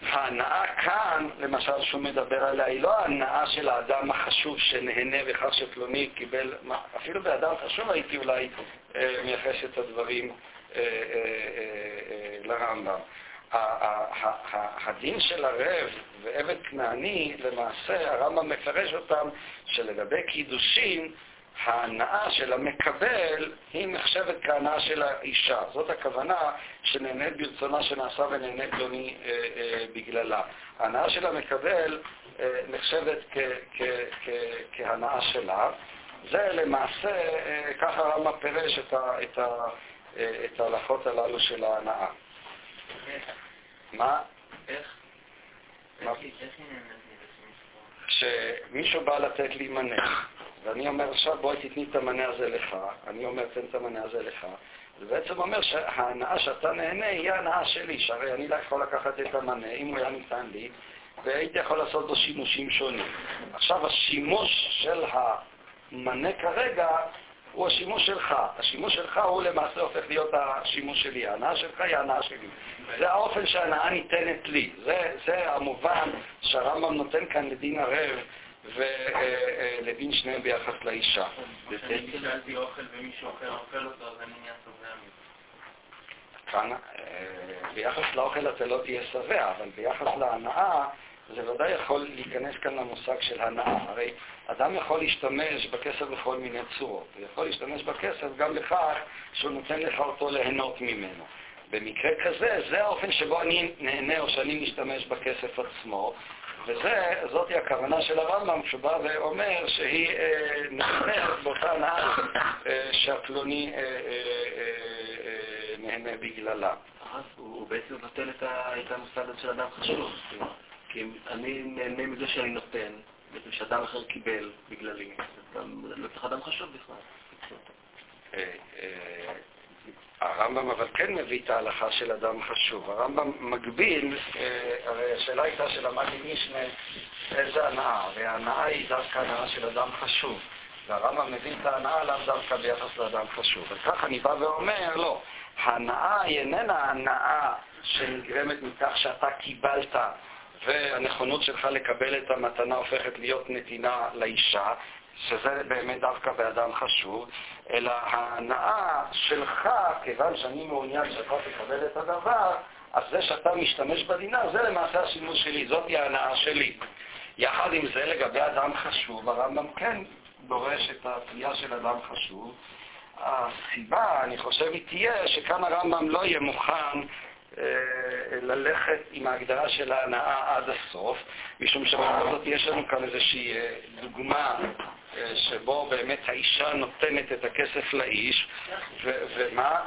שההנאה כאן, למשל, שהוא מדבר עליה, היא לא ההנאה של האדם החשוב שנהנה בכך שפלוני קיבל, אפילו באדם חשוב הייתי אולי אה, מייחס את הדברים אה, אה, לרמב"ם. הדין של ערב ועבד כנעני, למעשה הרמב"ם מפרש אותם שלגבי קידושין, ההנאה של המקבל היא נחשבת כהנאה של האישה. זאת הכוונה שנהנית ברצונה שנעשה ונהנית פלוני אה, אה, בגללה. ההנאה של המקבל אה, נחשבת כ, כ, כ, כהנאה שלה. זה למעשה, אה, ככה הרמב"ם פירש את, ה, את, ה, אה, את ההלכות הללו של ההנאה. מה? איך? כשמישהו בא לתת לי מנה, ואני אומר עכשיו בואי תתני את המנה הזה לך, אני אומר תן את המנה הזה לך, זה בעצם אומר שההנאה שאתה נהנה היא ההנאה שלי, שהרי אני לא יכול לקחת את המנה, אם הוא היה ניתן לי, והייתי יכול לעשות בו שימושים שונים. עכשיו השימוש של המנה כרגע הוא השימוש שלך. השימוש שלך הוא למעשה הופך להיות השימוש שלי. ההנאה שלך היא ההנאה שלי. זה האופן שההנאה ניתנת לי. זה, זה המובן שהרמב"ם נותן כאן לדין ערב ולדין שניהם ביחס לאישה. כשאני קיבלתי אוכל ומישהו אחר אוכל אותו, אז אני נהיה שבע כאן, אה, ביחס לאוכל אתה לא תהיה שבע, אבל ביחס להנאה זה ודאי יכול להיכנס כאן למושג של הנאה. הרי אדם יכול להשתמש בכסף בכל מיני צורות. הוא יכול להשתמש בכסף גם בכך שהוא נותן לך אותו ליהנות ממנו. במקרה כזה, זה האופן שבו אני נהנה או שאני משתמש בכסף עצמו, וזאתי הכוונה של הרמב"ם שבא ואומר שהיא אה, נחנרת באותה הנאה אה, שהפלוני אה, אה, אה, נהנה בגללה. הוא בעצם מבטל את המושג הזה של אדם חשוב. כי אני נהנה מזה שאני נותן, בעצם שאדם אחר קיבל בגללי, לא צריך אדם חשוב בכלל. הרמב"ם אבל כן מביא את ההלכה של אדם חשוב. הרמב"ם מגביל, אה, הרי השאלה הייתה של המאגי משנה, איזה הנאה, וההנאה היא דווקא הנאה של אדם חשוב. והרמב"ם מביא את ההנאה לאו דווקא ביחס לאדם חשוב. וכך אני בא ואומר, לא, ההנאה היא איננה הנאה שנגרמת מכך שאתה קיבלת והנכונות שלך לקבל את המתנה הופכת להיות נתינה לאישה, שזה באמת דווקא באדם חשוב, אלא ההנאה שלך, כיוון שאני מעוניין שאתה תקבל את הדבר, אז זה שאתה משתמש בדינה, זה למעשה השימוש שלי, זאת היא ההנאה שלי. יחד עם זה, לגבי אדם חשוב, הרמב"ם כן דורש את התביעה של אדם חשוב. הסיבה, אני חושב, היא תהיה שכאן הרמב"ם לא יהיה מוכן אה, ללכת עם ההגדרה של ההנאה עד הסוף, משום שבכל זאת יש לנו כאן איזושהי אה, דוגמה שבו באמת האישה נותנת את הכסף לאיש, ומה?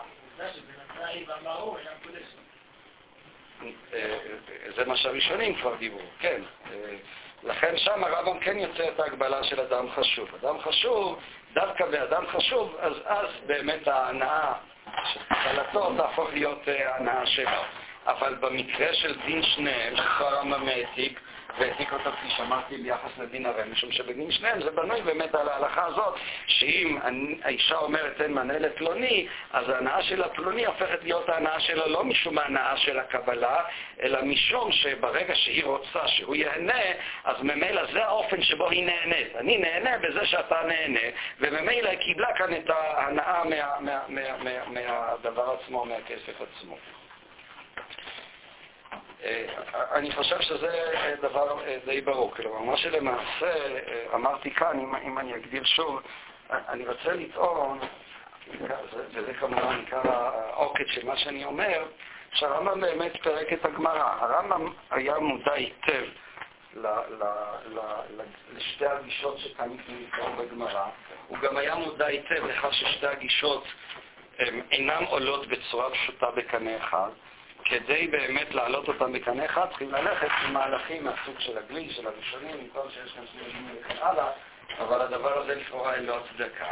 זה מה שהראשונים כבר דיברו, כן. לכן שם הרמב"ם כן יוצא את ההגבלה של אדם חשוב. אדם חשוב, דווקא באדם חשוב, אז אז באמת ההנאה קלתו תהפוך להיות אה, הנאה שלו. אבל במקרה של דין שניהם, שכבר הרמב"ם העתיק, והעתיק אותו, כפי שאמרתי, ביחס לדין הרי, משום שבדין שניהם זה בנוי באמת על ההלכה הזאת, שאם האישה אומרת אין מנה לפלוני, אז ההנאה של הפלוני הופכת להיות ההנאה שלה לא משום ההנאה של הקבלה, אלא משום שברגע שהיא רוצה שהוא ייהנה, אז ממילא זה האופן שבו היא נהנית. אני נהנה בזה שאתה נהנה, וממילא היא קיבלה כאן את ההנאה מה, מה, מה, מה, מהדבר עצמו, מהכסף עצמו. אה, אני חושב שזה דבר אה, די ברור. כלומר, מה שלמעשה אה, אמרתי כאן, אם, אם אני אגדיר שוב, אני רוצה לטעון, וזה כמובן עיקר העוקד של מה שאני אומר, שהרמב"ם באמת פירק את הגמרא. הרמב"ם היה מודע היטב לשתי הגישות שכאן נקראו בגמרא. הוא גם היה מודע היטב לכך ששתי הגישות אינן עולות בצורה פשוטה בקנה אחד. כדי באמת להעלות אותם בקנה אחד, צריכים ללכת עם מהלכים מהסוג של הגליל, של הראשונים, עם כל שיש כאן שני וכן הלאה, אבל הדבר הזה לכאורה אין לו הצדקה.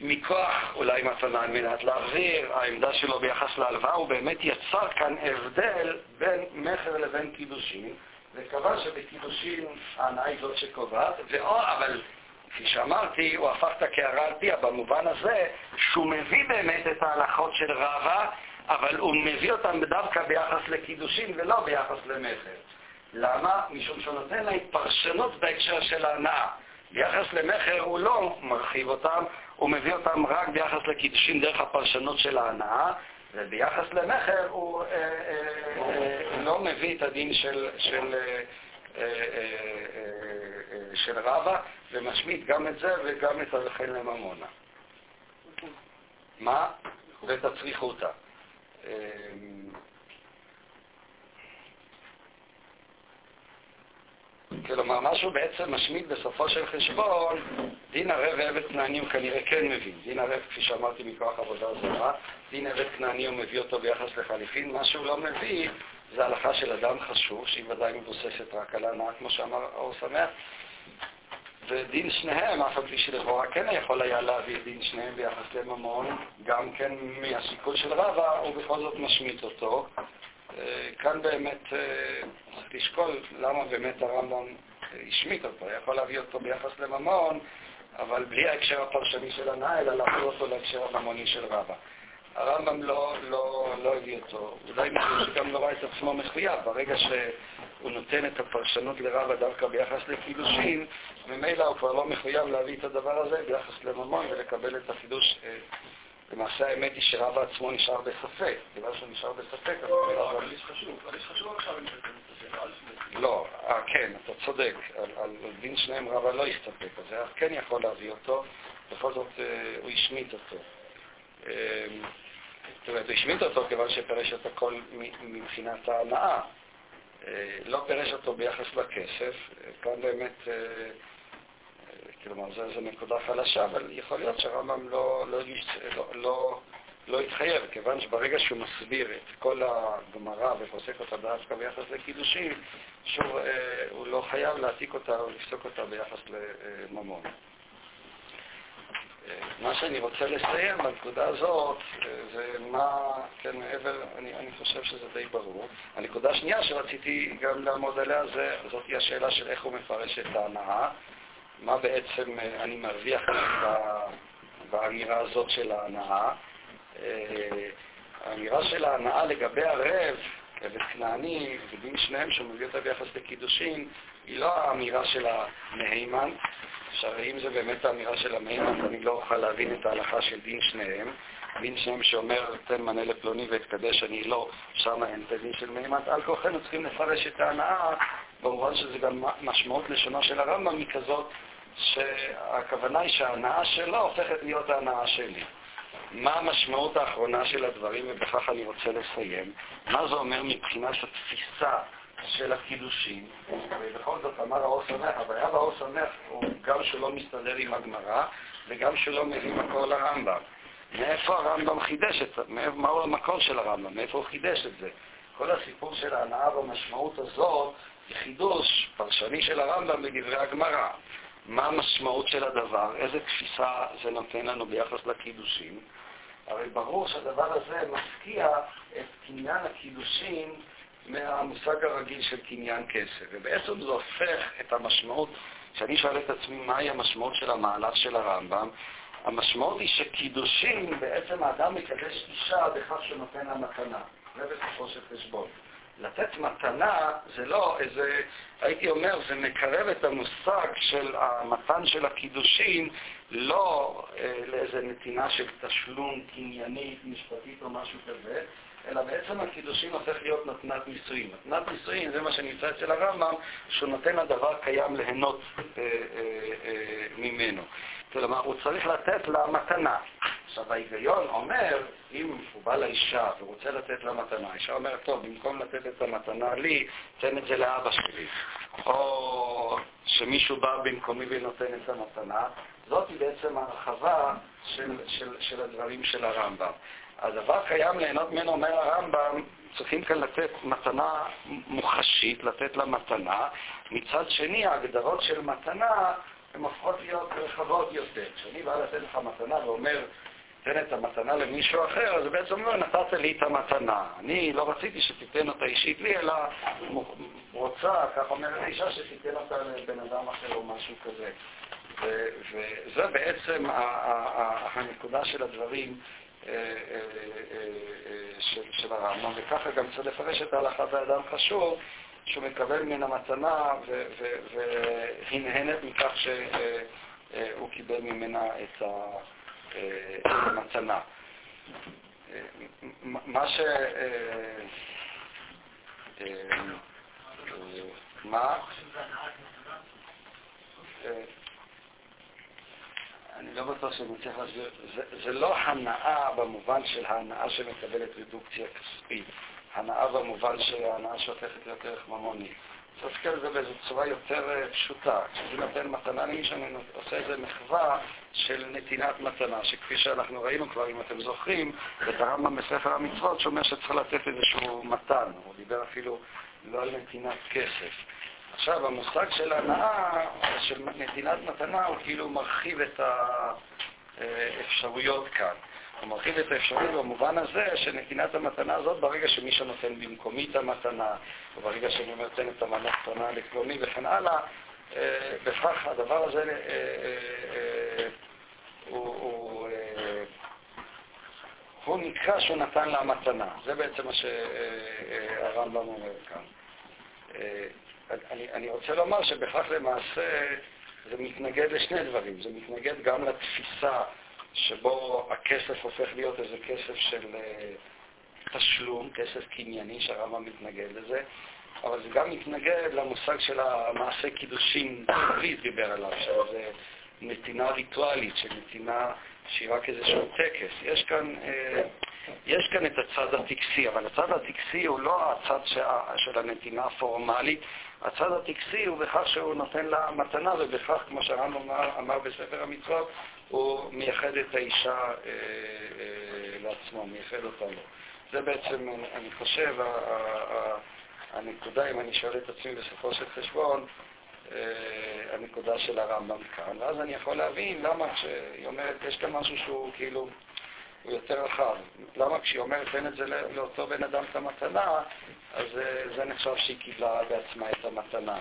מכוח אולי מתנה על מנת להחזיר, העמדה שלו ביחס להלוואה, הוא באמת יצר כאן הבדל בין מכר לבין קידושין, וקבע שבקידושין ההנאה היא זאת שקובעת, ואו, אבל כפי שאמרתי, הוא הפך את הקערה על פיה במובן הזה שהוא מביא באמת את ההלכות של רבא, אבל הוא מביא אותן דווקא ביחס לקידושין ולא ביחס למכר. למה? משום שהוא נותן לה פרשנות בהקשר של ההנאה. ביחס למכר הוא לא מרחיב אותם, הוא מביא אותם רק ביחס לקידושין דרך הפרשנות של ההנאה, וביחס למכר הוא אה, אה, אה, לא מביא את הדין של, של, אה, אה, אה, של רבא, ומשמיט גם את זה וגם את הלכן לממונה. מה? ואת הצריכותא. כלומר, מה שהוא בעצם משמיט בסופו של חשבון, דין ערב ועבד כנעני הוא כנראה כן מבין. דין ערב, כפי שאמרתי, מכוח עבודה זרה, דין עבד כנעני הוא מביא אותו ביחס לחליפין. מה שהוא לא מביא זה הלכה של אדם חשוב, שהיא ודאי מבוססת רק על הנאה, כמו שאמר האור שמח. ודין שניהם, אף על פי שלכאורה כן יכול היה להביא דין שניהם ביחס לממון, גם כן מהשיקול של רבא, הוא בכל זאת משמיט אותו. אה, כאן באמת אה, צריך לשקול למה באמת הרמב"ם השמיט אותו, יכול להביא אותו ביחס לממון, אבל בלי ההקשר הפרשני של הנאה, אלא להביא אותו להקשר הממוני של רבא. הרמב"ם לא, לא, לא הביא אותו, אולי משום שגם לא ראה את עצמו מחויב. ברגע שהוא נותן את הפרשנות לרבא דווקא ביחס לקידושין, ממילא הוא כבר לא מחויב להביא את הדבר הזה ביחס לממון ולקבל את החידוש אה, למעשה האמת היא שרבא עצמו נשאר בספק, כיוון שהוא נשאר בספק, אז הוא לא, אבל חשוב, אבל חשוב עכשיו זה לא, אה, כן, אתה צודק, על דין שניהם רבא לא הסתפק, אז היה כן יכול להביא אותו, בכל זאת אה, הוא השמיט אותו. זאת אומרת, הוא השמיט אותו כיוון שפרש את הכל מבחינת ההנאה. לא פירש אותו ביחס לכסף, כאן באמת כלומר, זו נקודה חלשה, אבל יכול להיות שהרמב"ם לא, לא, לא, לא, לא התחייב, כיוון שברגע שהוא מסביר את כל הגמרא ופוסק אותה דווקא ביחס לקידושים, שוב, אה, הוא לא חייב להעתיק אותה או לפסוק אותה ביחס לממון. מה שאני רוצה לסיים בנקודה הזאת אה, זה מה, כן, מעבר, אני, אני חושב שזה די ברור. הנקודה השנייה שרציתי גם לעמוד עליה, זה, זאת היא השאלה של איך הוא מפרש את ההנאה. מה בעצם אה, אני מרוויח באמירה הזאת של ההנאה. אה, האמירה של ההנאה לגבי ערב, עבד כנעני ודין שניהם שהוא מביא אותה ביחס לקידושין, היא לא האמירה של המהימן. שהרי אם זה באמת האמירה של המהימן, אני לא אוכל להבין את ההלכה של דין שניהם. דין שניהם שאומר, תן מנה לפלוני ואתקדש, אני לא, שם אין את הדין של מהימן. על כוחנו צריכים לפרש את ההנאה, במובן שזה גם משמעות לשונה של הרמב"ם היא כזאת, שהכוונה היא שההנאה שלו הופכת להיות ההנאה שלי. מה המשמעות האחרונה של הדברים, ובכך אני רוצה לסיים? מה זה אומר מבחינת התפיסה של הקידושים? ובכל זאת אמר האור שמח, הבעיה באור שמח הוא גם שלא מסתדר עם הגמרא, וגם שלא מביא מקור לרמב"ם. מאיפה הרמב"ם חידש את זה? מהו המקור של הרמב"ם? מאיפה הוא חידש את זה? כל הסיפור של ההנאה במשמעות הזאת היא חידוש פרשני של הרמב"ם בדברי הגמרא. מה המשמעות של הדבר, איזה תפיסה זה נותן לנו ביחס לקידושים. הרי ברור שהדבר הזה מפקיע את קניין הקידושים מהמושג הרגיל של קניין כסף, ובעצם זה הופך את המשמעות, כשאני שואל את עצמי מהי המשמעות של המהלך של הרמב"ם, המשמעות היא שקידושים, בעצם האדם מקדש אישה בכך שנותן לה מתנה. זה בסופו של חשבון. לתת מתנה זה לא איזה, הייתי אומר, זה מקרב את המושג של המתן של הקידושין לא אה, לאיזה נתינה של תשלום קניינית, משפטית או משהו כזה, אלא בעצם הקידושין הופך להיות נתנת נישואין. נתנת נישואין זה מה שנמצא אצל הרמב"ם, שהוא נותן לדבר קיים ליהנות אה, אה, אה, ממנו. כלומר, הוא צריך לתת לה מתנה. עכשיו, ההיגיון אומר, אם הוא בא לאישה ורוצה לתת לה מתנה, האישה אומרת, טוב, במקום לתת את המתנה לי, תן את זה לאבא שלי. או שמישהו בא במקומי ונותן את המתנה, זאת בעצם הרחבה של, של, של הדברים של הרמב"ם. הדבר קיים ליהנות ממנו, אומר הרמב"ם, צריכים כאן לתת מתנה מוחשית, לתת לה מתנה. מצד שני, ההגדרות של מתנה הן הופכות להיות רחבות יותר. כשאני בא לתת לך מתנה ואומר, תן את המתנה למישהו אחר, אז בעצם לא נתת לי את המתנה. אני לא רציתי שתיתן אותה אישית לי, אלא רוצה, כך אומרת האישה, שתיתן אותה לבן אדם אחר או משהו כזה. וזה בעצם הנקודה של הדברים של הרמב"ם, וככה גם צריך לפרש את ההלכה באדם חשוב, שהוא מקבל מן המתנה והנהנת מכך שהוא קיבל ממנה את המתנה. מה ש... מה? אני לא בטוח שאני מצליח להסביר. זה, זה לא הנאה במובן של ההנאה שמקבלת רדוקציה כספית. הנאה במובן של ההנאה שהופכת להיות ערך ממוני. צריך להסתכל על זה באיזו צורה יותר אה, פשוטה. כשאני נותן מתנה למישהו, אני עושה איזה מחווה של נתינת מתנה, שכפי שאנחנו ראינו כבר, אם אתם זוכרים, את הרמב"ם בספר המצוות שאומר שצריך לתת איזשהו מתן. הוא דיבר אפילו לא על נתינת כסף. עכשיו, המושג של הנאה, של נתינת מתנה, הוא כאילו מרחיב את האפשרויות כאן. הוא מרחיב את האפשרות במובן הזה של נתינת המתנה הזאת ברגע שמישהו נותן במקומי את המתנה, או ברגע שאני נותן את המתנה לפלוני וכן הלאה, אה, בכך הדבר הזה אה, אה, הוא, הוא נקרא שהוא נתן לה מתנה. זה בעצם מה שהרמב"ם אומר כאן. אני, אני רוצה לומר שבכך למעשה זה מתנגד לשני דברים. זה מתנגד גם לתפיסה שבו הכסף הופך להיות איזה כסף של uh, תשלום, כסף קנייני, שהרמב"ם מתנגד לזה, אבל זה גם מתנגד למושג של המעשה קידושין, דוד דיבר עליו, שזה נתינה ריטואלית, של נתינה שהיא רק איזשהו טקס. יש כאן, אה, יש כאן את הצד הטקסי, אבל הצד הטקסי הוא לא הצד של הנתינה הפורמלית, הצד הטקסי הוא בכך שהוא נותן לה מתנה, ובכך, כמו שהרמב"ם אמר, אמר בספר המצוות, הוא מייחד את האישה אה, אה, לעצמו, מייחד אותה לו. זה בעצם, אני חושב, הנקודה, אם אני שואל את עצמי בסופו של חשבון, הנקודה של הרמב"ם כאן. ואז אני יכול להבין למה כשהיא אומרת, יש כאן משהו שהוא כאילו, הוא יותר רחב. למה כשהיא אומרת, תן את זה לאותו בן אדם את המתנה, אז זה נחשב שהיא קיבלה בעצמה את המתנה.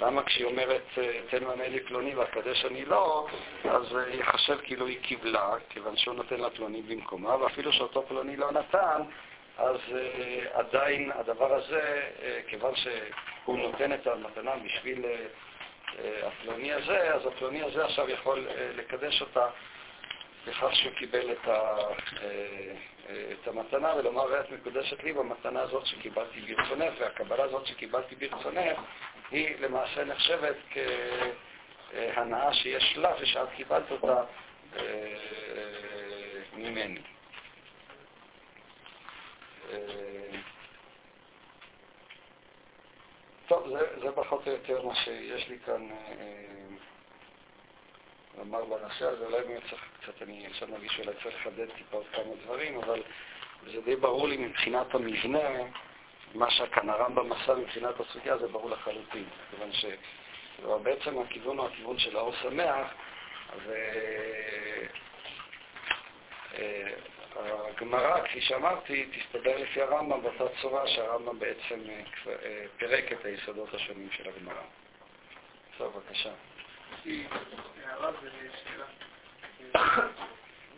למה כשהיא אומרת, תן מענה לי פלוני והקדש אני לא, אז ייחשב כאילו היא קיבלה, כיוון שהוא נותן לה פלוני במקומה, ואפילו שאותו פלוני לא נתן, אז עדיין הדבר הזה, כיוון שהוא נותן את המתנה בשביל הפלוני הזה, אז הפלוני הזה עכשיו יכול uh, לקדש אותה בכך שהוא קיבל את, ה, uh, uh, את המתנה ולומר, ואת מקודשת לי במתנה הזאת שקיבלתי ברצונך, והקבלה הזאת שקיבלתי ברצונך היא למעשה נחשבת כהנאה שיש לה ושאת קיבלת אותה ממני. טוב, זה, זה פחות או יותר מה שיש לי כאן אה, לומר בנושא הזה. אולי באמת צריך קצת, אני עכשיו מרגיש שאולי צריך לחדד טיפה עוד כמה דברים, אבל זה די ברור לי מבחינת המבנה, מה שכאן הרמב"ם עשה מבחינת הסוגיה זה ברור לחלוטין, כיוון שבעצם הכיוון הוא הכיוון של האור שמח, ו... הגמרא, כפי שאמרתי, תסתדר לפי הרמב"ם באותה צורה שהרמב"ם בעצם אה, אה, פירק את היסודות השונים של הגמרא. טוב, בבקשה.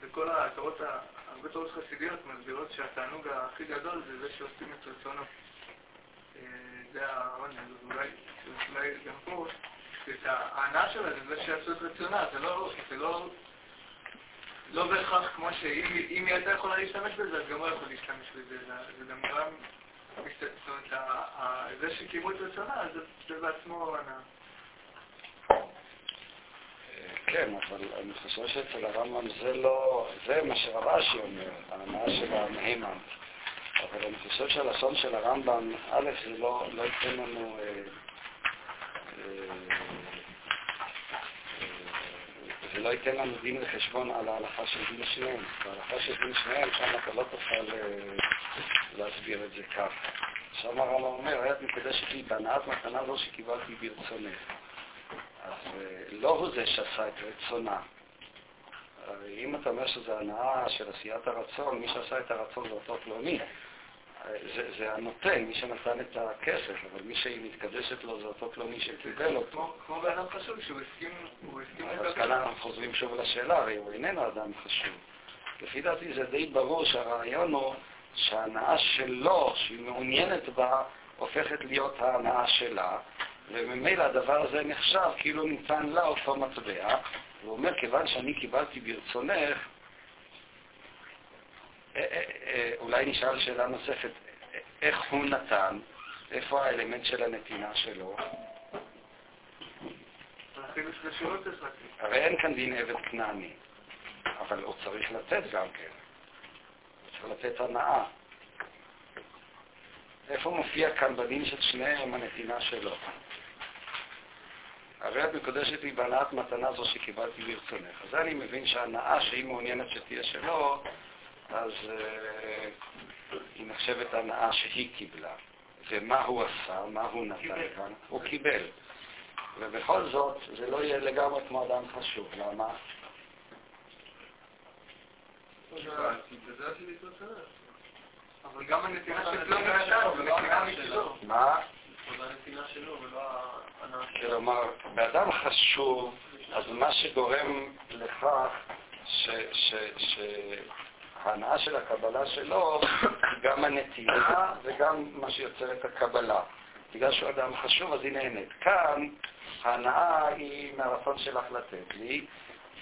בכל התורות, הרבה תורות חסידיות מסבירות שהתענוג הכי גדול זה זה שעושים את רצונו. אה, זה העונג, אולי גם פה, ההנאה שלה זה זה שעשו את רצונה, זה לא, לא בהכרח כמו שאם היא הייתה יכולה להשתמש בזה, אז גם הוא יכול להשתמש בזה. זה גם גרם, זאת אומרת, זה שקיימו את רצונה, זה בעצמו הנאה. כן, אבל אני חושב שאצל הרמב"ם זה לא, זה מה שרב אשי אומר, ההנאה של המהימן. אבל אני חושב שהלשון של הרמב"ם, א', זה לא, לא ייתן לנו... אה, אה, זה לא ייתן לנו דין וחשבון על ההלכה של דין שניהם. בהלכה של דין שניהם, שם אתה לא תוכל אה, להסביר את זה כך. שם הרמב"ם אומר, היית מקדשת לי בהנאת מתנה זו שקיבלתי ברצונך. אז אה, לא הוא זה שעשה את רצונה. אם אתה אומר שזו הנאה של עשיית הרצון, מי שעשה את הרצון זה אותו פלוני. זה, זה הנותן, מי שנתן את הכסף, אבל מי שהיא מתקדשת לו זה אותו פלוני שקיבל אותו. כמו- כמו בן אדם חשוב שהוא הסכים, הוא הסכים אז לקבל. כאן אנחנו חוזרים שוב לשאלה, הרי הוא איננו אדם חשוב. לפי דעתי זה די ברור שהרעיון הוא שההנאה שלו, שהיא מעוניינת בה, הופכת להיות ההנאה שלה, וממילא הדבר הזה נחשב כאילו ניתן לה אותו מטבע. הוא אומר, כיוון שאני קיבלתי ברצונך, אולי נשאל שאלה נוספת, אה, איך הוא נתן? איפה האלמנט של הנתינה שלו? הרי אין כאן דין עבד כנעני, אבל הוא צריך לתת גם כן. הוא צריך לתת הנאה. איפה מופיע כאן בדין של שניהם הנתינה שלו? הרי את מקודשת לי בהנאת מתנה זו שקיבלתי ברצונך. אז אני מבין שההנאה שהיא מעוניינת שתהיה שלו, אז אה, היא נחשבת הנאה שהיא קיבלה. ומה הוא עשה, מה הוא נתן. כאן? הוא קיבל. ובכל זאת, זה לא יהיה לגמרי כמו אדם חשוב. למה? אבל גם הנתינה שלו. מה? כלומר, באדם חשוב, אז מה שגורם לכך שההנאה של הקבלה שלו היא גם הנתינה וגם מה שיוצר את הקבלה. בגלל שהוא אדם חשוב, אז היא נהנית. כאן ההנאה היא מהרצון שלך לתת לי,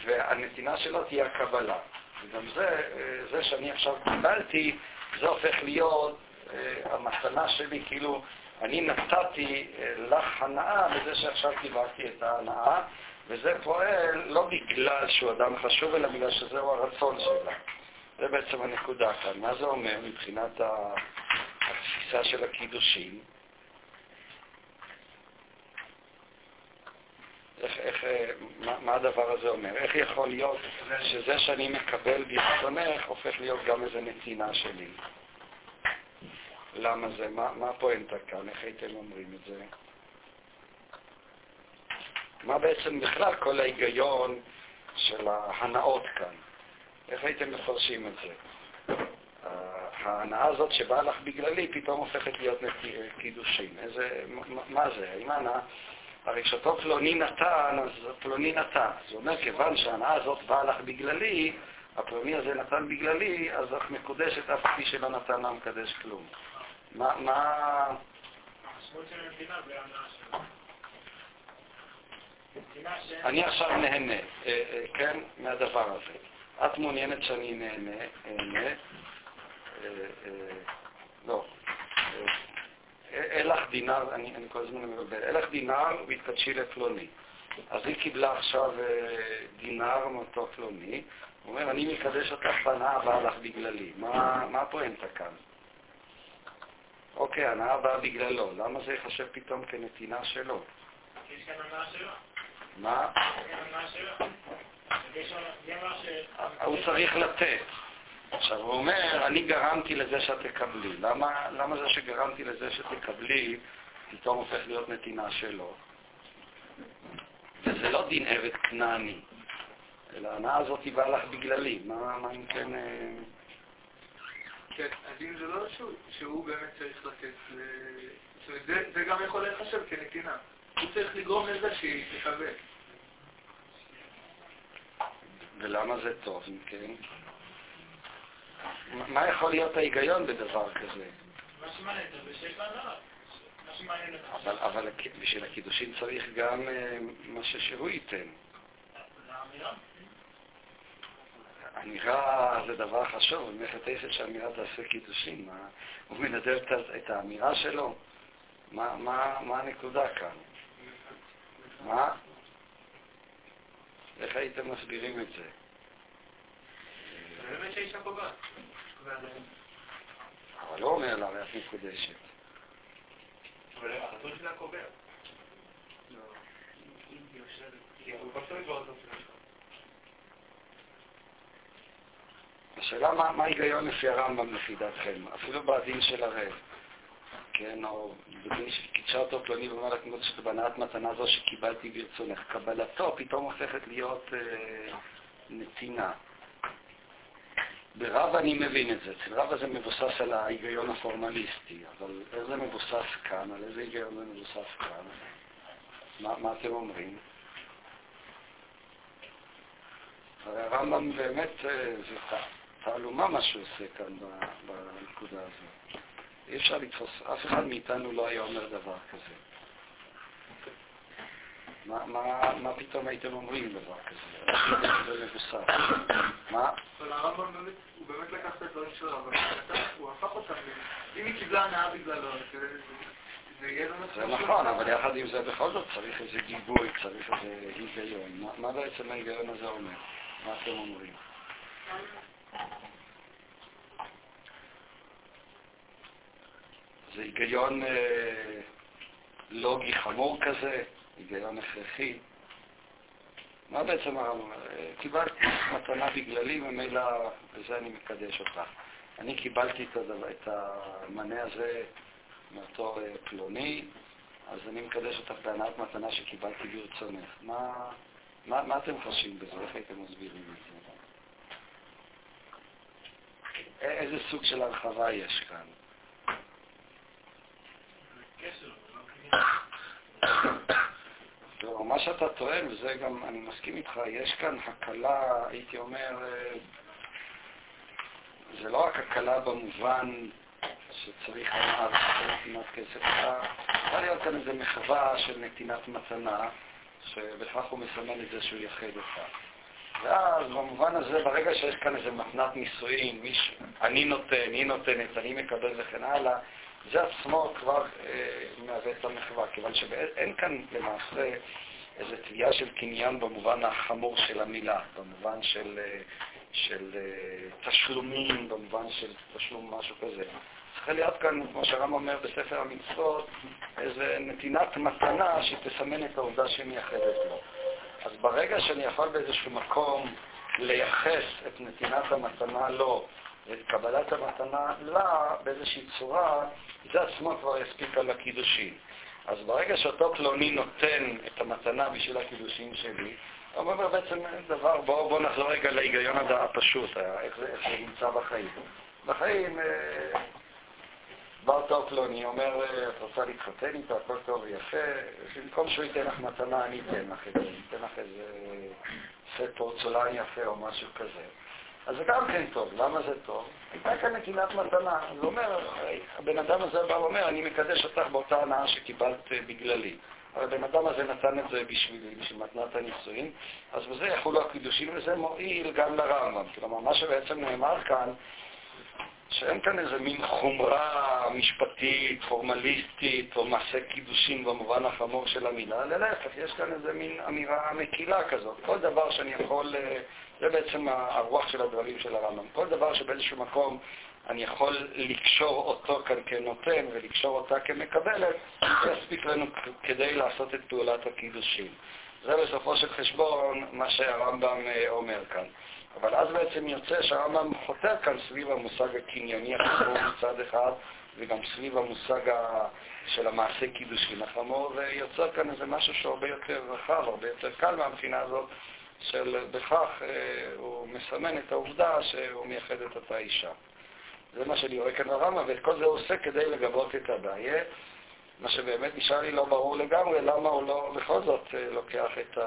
והנתינה שלו תהיה הקבלה. וגם זה, אה, זה שאני עכשיו קיבלתי, זה הופך להיות אה, המתנה שלי, כאילו אני נתתי אה, לך הנאה בזה שעכשיו קיבלתי את ההנאה, וזה פועל לא בגלל שהוא אדם חשוב, אלא בגלל שזהו הרצון שלה. זה בעצם הנקודה כאן. מה זה אומר מבחינת התפיסה של הקידושים? איך, איך, אה, מה, מה הדבר הזה אומר? איך יכול להיות שזה שאני מקבל ברצונך הופך להיות גם איזה נתינה שלי? למה זה? מה, מה הפואנטה כאן? איך הייתם אומרים את זה? מה בעצם בכלל כל ההיגיון של ההנאות כאן? איך הייתם מפרשים את זה? ההנאה הזאת שבאה לך בגללי פתאום הופכת להיות קידושין. איזה, מה- זה? האם ההנאה... הרי כשאותו פלוני נתן, אז פלוני נתן. זה אומר, כיוון שההנאה הזאת באה לך בגללי, הפלוני הזה נתן בגללי, אז לך מקודשת אף כפי שלא נתן לה מקדש כלום. מה, מה... אני עכשיו נהנה, אה, אה, כן, מהדבר הזה. את מעוניינת שאני נהנה, אהנה, אה, אה, לא, אה, אין לך דינר, אני, כל הזמן מבלבל, אין לך דינר והתקדשי לפלוני. אז היא קיבלה עכשיו דינר מאותו פלוני, הוא אומר, אני מקדש אותך בהנאה הבאה לך בגללי. מה, מה הפואנטה כאן? אוקיי, הנאה באה בגללו, למה זה ייחשב פתאום כנתינה שלו? יש כאן הנאה שלו. מה? הוא צריך לתת. עכשיו, הוא אומר, אני גרמתי לזה שאת תקבלי. למה, למה זה שגרמתי לזה שתקבלי, פתאום הופך להיות נתינה שלו? וזה לא דין עבד כנעני, אלא ההנאה הזאת היא באה לך בגללי. מה, מה אם כן... אה, כן, הדין זה לא שהוא, באמת צריך לתת, זאת אומרת, זה גם יכול להיחשב כנתינה. הוא צריך לגרום לזה שהיא תקבל. ולמה זה טוב, אם כן? מה- יכול להיות ההיגיון בדבר כזה? אבל, אבל בשביל הקידושין צריך גם אה, מה שהוא ייתן. אמירה זה דבר חשוב, במלאכת עשר שהאמירה תעשה קידושין. הוא מנדב את האמירה שלו? מה, מה, מה הנקודה כאן? מה? איך הייתם מסבירים את זה? אבל לא אומר לה, הרי את מקודשת. אבל החתול שלה קובע. שלה. השאלה מה, מה ההיגיון לפי הרמב"ם לפי דעתכם, אפילו בדין של הרב, כן, או בדין שקידשה אותו פלוני ואומר לה כמו שבהנאת מתנה זו שקיבלתי ברצונך, קבלתו פתאום הופכת להיות אה, נתינה. ברב אני מבין את זה. אצל רבא זה מבוסס על ההיגיון הפורמליסטי, אבל איך זה מבוסס כאן? על איזה היגיון זה מבוסס כאן? מה, מה אתם אומרים? הרי הרמב"ם באמת, אה, זה תעלומה מה שהוא עושה כאן בנקודה הזאת. אי אפשר לתפוס, אף אחד מאיתנו לא היה אומר דבר כזה. מה, מה, מה פתאום הייתם אומרים דבר כזה? זה מבוסס. מה? אבל הרמב"ם באמת, הוא באמת לקח את הדברים של הרמב"ם, הוא הפך אותם, אם היא קיבלה הנאה בגללו, זה נכון, אבל יחד עם זה בכל זאת צריך איזה גיבוי, צריך איזה היגיון. מה בעצם ההיגיון הזה אומר? מה אתם אומרים? זה היגיון אה, לוגי חמור כזה, היגיון הכרחי. מה בעצם הרב אומר? אה, קיבלתי מתנה בגללי, וממילא בזה אני מקדש אותך. אני קיבלתי את, הדבר, את המנה הזה מאותו אה, פלוני, אז אני מקדש אותך בהנאת מתנה שקיבלתי ברצונך. מה, מה, מה אתם חושבים בזה? איך הייתם מסבירים את זה? איזה סוג של הרחבה יש כאן? לא, מה שאתה טוען, וזה גם, אני מסכים איתך, יש כאן הקלה, הייתי אומר, אה, זה לא רק הקלה במובן שצריך לומר נתינת כסף, אלא צריכה להיות כאן איזו מחווה של נתינת מתנה, שבכך הוא מסמן את זה שהוא יחד אותה. ואז במובן הזה, ברגע שיש כאן איזה מתנת נישואין, מיש, אני נותן, היא נותנת, אני מקבל וכן הלאה, זה עצמו כבר אה, מהווה את המחווה, כיוון שאין כאן למעשה איזו תביעה של קניין במובן החמור של המילה, במובן של, אה, של אה, תשלומים, במובן של תשלום משהו כזה. צריך להיות כאן, כמו שהרם אומר בספר המצוות, איזו נתינת מתנה שתסמן את העובדה שהיא מייחדת לו. אז ברגע שאני יכול באיזשהו מקום לייחס את נתינת המתנה לו ואת קבלת המתנה לה באיזושהי צורה, זה עצמו כבר יספיק על הקידושין. אז ברגע שאותו פלוני נותן את המתנה בשביל הקידושין שלי, הוא אומר בעצם דבר, בואו בוא נחזור רגע להיגיון הפשוט, איך זה, איך זה נמצא בחיים. בחיים אה, בא אותו פלוני, אומר, את רוצה להתחתן איתו, הכל טוב ויפה, במקום שהוא ייתן לך מתנה, אני אתן לך את זה, אני אתן לך איזה סט פורצולן יפה או משהו כזה. אז זה גם כן טוב. למה זה טוב? הייתה כאן נתינת מתנה. הוא אומר, הבן אדם הזה בא ואומר, אני מקדש אותך באותה הנאה שקיבלת בגללי. אבל הבן אדם הזה נתן את זה בשבילי, בשביל מתנת הנישואין, אז בזה יחולו הקידושים, וזה מועיל גם לרמב"ם. כלומר, מה שבעצם נאמר כאן, שאין כאן איזה מין חומרה משפטית, פורמליסטית, או מעשה קידושין במובן החמור של המילה, להפך, יש כאן איזה מין אמירה מקילה כזאת. כל דבר שאני יכול, אה, זה בעצם הרוח של הדברים של הרמב"ם. כל דבר שבאיזשהו מקום אני יכול לקשור אותו כאן כנותן ולקשור אותה כמקבלת, זה יספיק לנו כדי לעשות את פעולת הקידושין. זה בסופו של חשבון מה שהרמב"ם אה, אומר כאן. אבל אז בעצם יוצא שהרמב"ם חותר כאן סביב המושג הקנייני החמור מצד אחד, וגם סביב המושג. של המעשה קידושין החמור, ויוצר כאן איזה משהו שהוא הרבה יותר רחב, הרבה יותר קל מהבחינה הזאת, של בכך אה, הוא מסמן את העובדה שהוא מייחד את אותה אישה. זה מה שאני רואה כאן ברמב"ם, ואת כל זה הוא עושה כדי לגבות את הבעיה. מה שבאמת נשאר לי לא ברור לגמרי, למה הוא לא בכל זאת אה, לוקח את.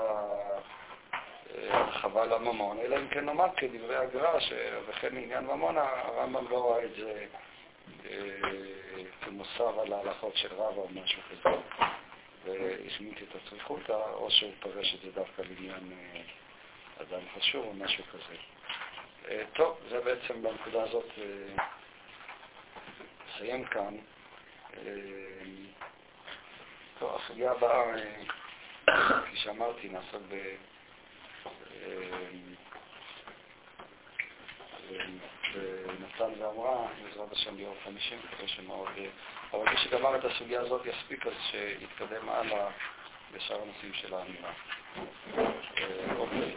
הרחבה לממון, אלא אם כן נאמר כדברי הגר"א, וכן לעניין ממון, הרמב"ם לא רואה את זה אה, כמוסר על ההלכות של רב או משהו כזה, והשמיט את הצריכותא, או שהוא פרש את זה דווקא לעניין אה, אדם חשוב או משהו כזה. אה, טוב, זה בעצם בנקודה הזאת נסיים כאן. טוב, הסוגיה הבאה, כפי שאמרתי, נעסוק ב... ונתן ואמרה, בעזרת השם ביום חמישים, מקווה שמאוד... אבל מי שגמר את הסוגיה הזאת יספיק אז שיתקדם הלאה בשאר הנושאים של האמירה. אוקיי,